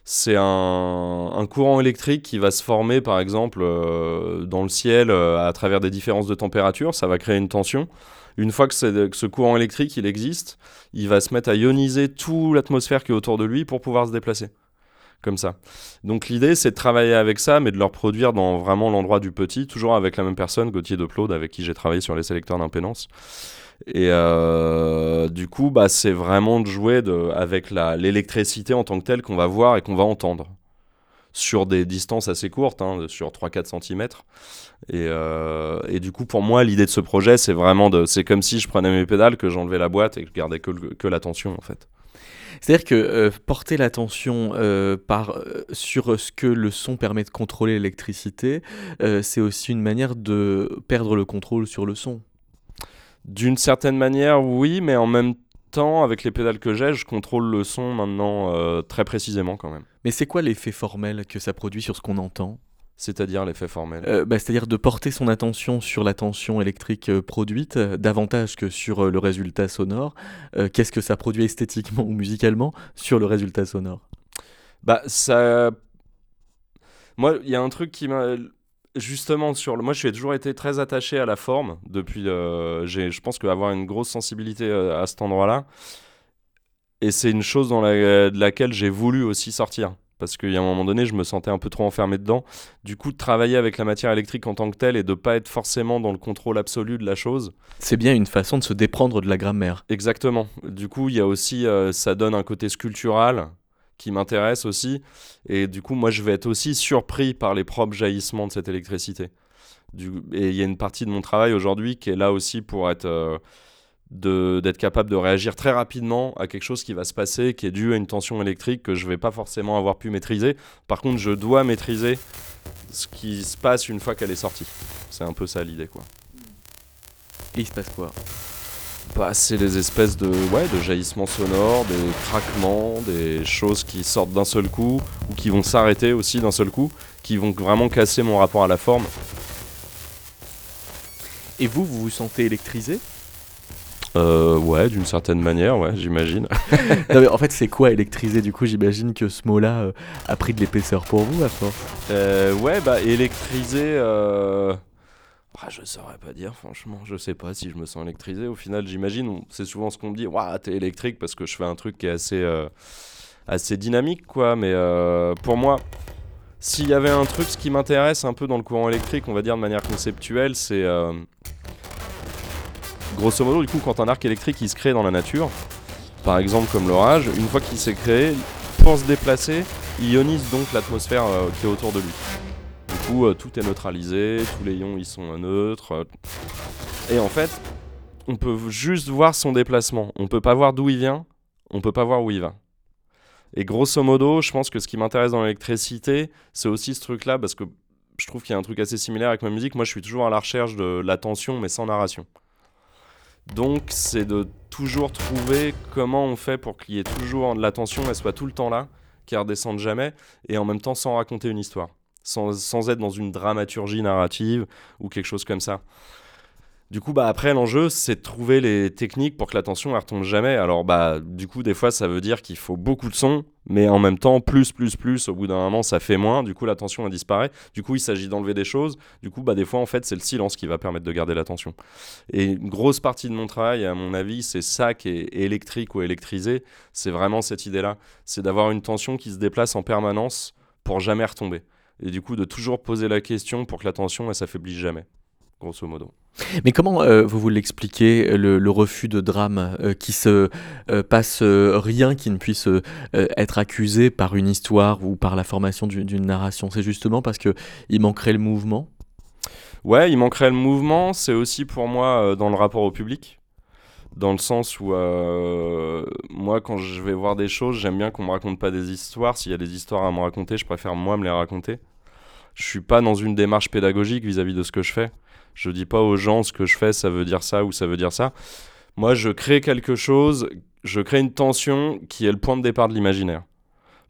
E: C'est un, courant électrique qui va se former, par exemple, euh, dans le ciel euh, à travers des différences de température. Ça va créer une tension. Une fois que, ce courant électrique il existe, il va se mettre à ioniser toute l'atmosphère qui est autour de lui pour pouvoir se déplacer. Comme ça. Donc l'idée, c'est de travailler avec ça, mais de le reproduire dans vraiment l'endroit du petit, toujours avec la même personne, Gauthier de Plaude, avec qui j'ai travaillé sur les sélecteurs d'impédance. Et euh, du coup, bah, c'est vraiment de jouer avec l'électricité en tant que telle qu'on va voir et qu'on va entendre sur des distances assez courtes, hein, sur 3-4 cm. Et, euh, et, du coup, pour moi, l'idée de ce projet, c'est vraiment de. C'est comme si je prenais mes pédales, que j'enlevais la boîte et que je gardais que, que l'attention, en fait.
A: C'est-à-dire que euh, porter l'attention sur ce que le son permet de contrôler l'électricité, c'est aussi une manière de perdre le contrôle sur le son.
E: D'une certaine manière, oui, mais en même temps, avec les pédales que j'ai, je contrôle le son maintenant euh, très précisément quand même.
A: Mais c'est quoi l'effet formel que ça produit sur ce qu'on entend?
E: C'est-à-dire l'effet formel?
A: Euh, bah, C'est-à-dire de porter son attention sur la tension électrique euh, produite davantage que sur le résultat sonore. Qu'est-ce que ça produit esthétiquement ou musicalement sur le résultat sonore?
E: Bah ça... Moi, il y a un truc qui m'a justement sur le... moi je suis toujours été très attaché à la forme depuis euh, j'ai je pense qu'avoir une grosse sensibilité euh, à cet endroit là et c'est une chose dans la... de laquelle j'ai voulu aussi sortir. Parce qu'il y a un moment donné je me sentais un peu trop enfermé dedans. Du coup de travailler avec la matière électrique en tant que telle et de pas être forcément dans le contrôle absolu de la chose.
A: C'est bien une façon de se déprendre de la grammaire.
E: Exactement. Du coup il y a aussi euh, ça donne un côté sculptural qui m'intéresse aussi. Et du coup, moi, je vais être aussi surpris par les propres jaillissements de cette électricité. Et il y a une partie de mon travail aujourd'hui qui est là aussi pour être. Euh, d'être capable de réagir très rapidement à quelque chose qui va se passer, qui est dû à une tension électrique que je vais pas forcément avoir pu maîtriser. Par contre, je dois maîtriser ce qui se passe une fois qu'elle est sortie. C'est un peu ça l'idée, quoi.
A: Et il se passe quoi?
E: Bah, c'est des espèces de, ouais, de jaillissements sonores, des craquements, des choses qui sortent d'un seul coup, ou qui vont s'arrêter aussi d'un seul coup, qui vont vraiment casser mon rapport à la forme.
A: Et vous, vous vous sentez électrisé?
E: Euh, ouais, d'une certaine manière, ouais, j'imagine.
A: en fait, c'est quoi électriser? Du coup, j'imagine que ce mot-là euh, a pris de l'épaisseur pour vous à force.
E: Euh, ouais, bah électriser. Euh... Ah, je saurais pas dire, franchement. Je sais pas si je me sens électrisé. Au final, j'imagine, c'est souvent ce qu'on me dit Waouh, t'es électrique parce que je fais un truc qui est assez, euh, assez dynamique, quoi. Mais euh, pour moi, s'il y avait un truc, ce qui m'intéresse un peu dans le courant électrique, on va dire de manière conceptuelle, c'est. Euh, grosso modo, du coup, quand un arc électrique il se crée dans la nature, par exemple comme l'orage, une fois qu'il s'est créé, pour se déplacer, il ionise donc l'atmosphère qui est autour de lui. Coup, euh, tout est neutralisé, tous les ions ils sont neutres. Euh. Et en fait, on peut juste voir son déplacement. On peut pas voir d'où il vient, on peut pas voir où il va. Et grosso modo, je pense que ce qui m'intéresse dans l'électricité, c'est aussi ce truc-là, parce que je trouve qu'il y a un truc assez similaire avec ma musique. Moi, je suis toujours à la recherche de la tension, mais sans narration. Donc, c'est de toujours trouver comment on fait pour qu'il y ait toujours de la tension, elle soit tout le temps là, qu'elle redescende jamais, et en même temps sans raconter une histoire sans, être dans une dramaturgie narrative ou quelque chose comme ça. Du coup, bah, après, l'enjeu, c'est de trouver les techniques pour que l'attention ne retombe jamais. Alors, bah, du coup, des fois, ça veut dire qu'il faut beaucoup de son, mais en même temps, plus, plus, plus, au bout d'un moment, ça fait moins. Du coup, l'attention, elle disparaît. Du coup, il s'agit d'enlever des choses. Du coup, bah, des fois, en fait, c'est le silence qui va permettre de garder l'attention. Et une grosse partie de mon travail, à mon avis, c'est ça qui est électrique ou électrisé. C'est vraiment cette idée-là. C'est d'avoir une tension qui se déplace en permanence pour jamais retomber et du coup de toujours poser la question pour que l'attention elle s'affaiblisse jamais, grosso modo.
A: Mais comment euh, vous vous l'expliquez, le, refus de drame, euh, qui se euh, passe rien qui ne puisse être accusé par une histoire ou par la formation d'une narration? C'est justement parce qu'il manquerait le mouvement?
E: Ouais, il manquerait le mouvement, c'est aussi pour moi dans le rapport au public. Dans le sens où euh, moi quand je vais voir des choses j'aime bien qu'on me raconte pas des histoires. S'il y a des histoires à me raconter je préfère moi me les raconter. Je suis pas dans une démarche pédagogique vis-à-vis de ce que je fais. Je dis pas aux gens ce que je fais ça veut dire ça ou ça veut dire ça. Moi je crée quelque chose je crée une tension qui est le point de départ de l'imaginaire.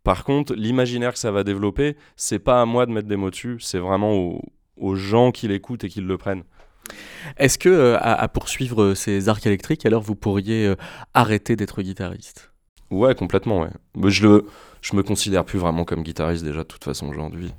E: Par contre l'imaginaire que ça va développer c'est pas à moi de mettre des mots dessus c'est vraiment aux, aux gens qui l'écoutent et qui le prennent
A: Est-ce que, euh, à, poursuivre euh, ces arcs électriques, alors vous pourriez euh, arrêter d'être guitariste?
E: Ouais, complètement, ouais. Mais je, le, je me considère plus vraiment comme guitariste déjà, de toute façon, aujourd'hui.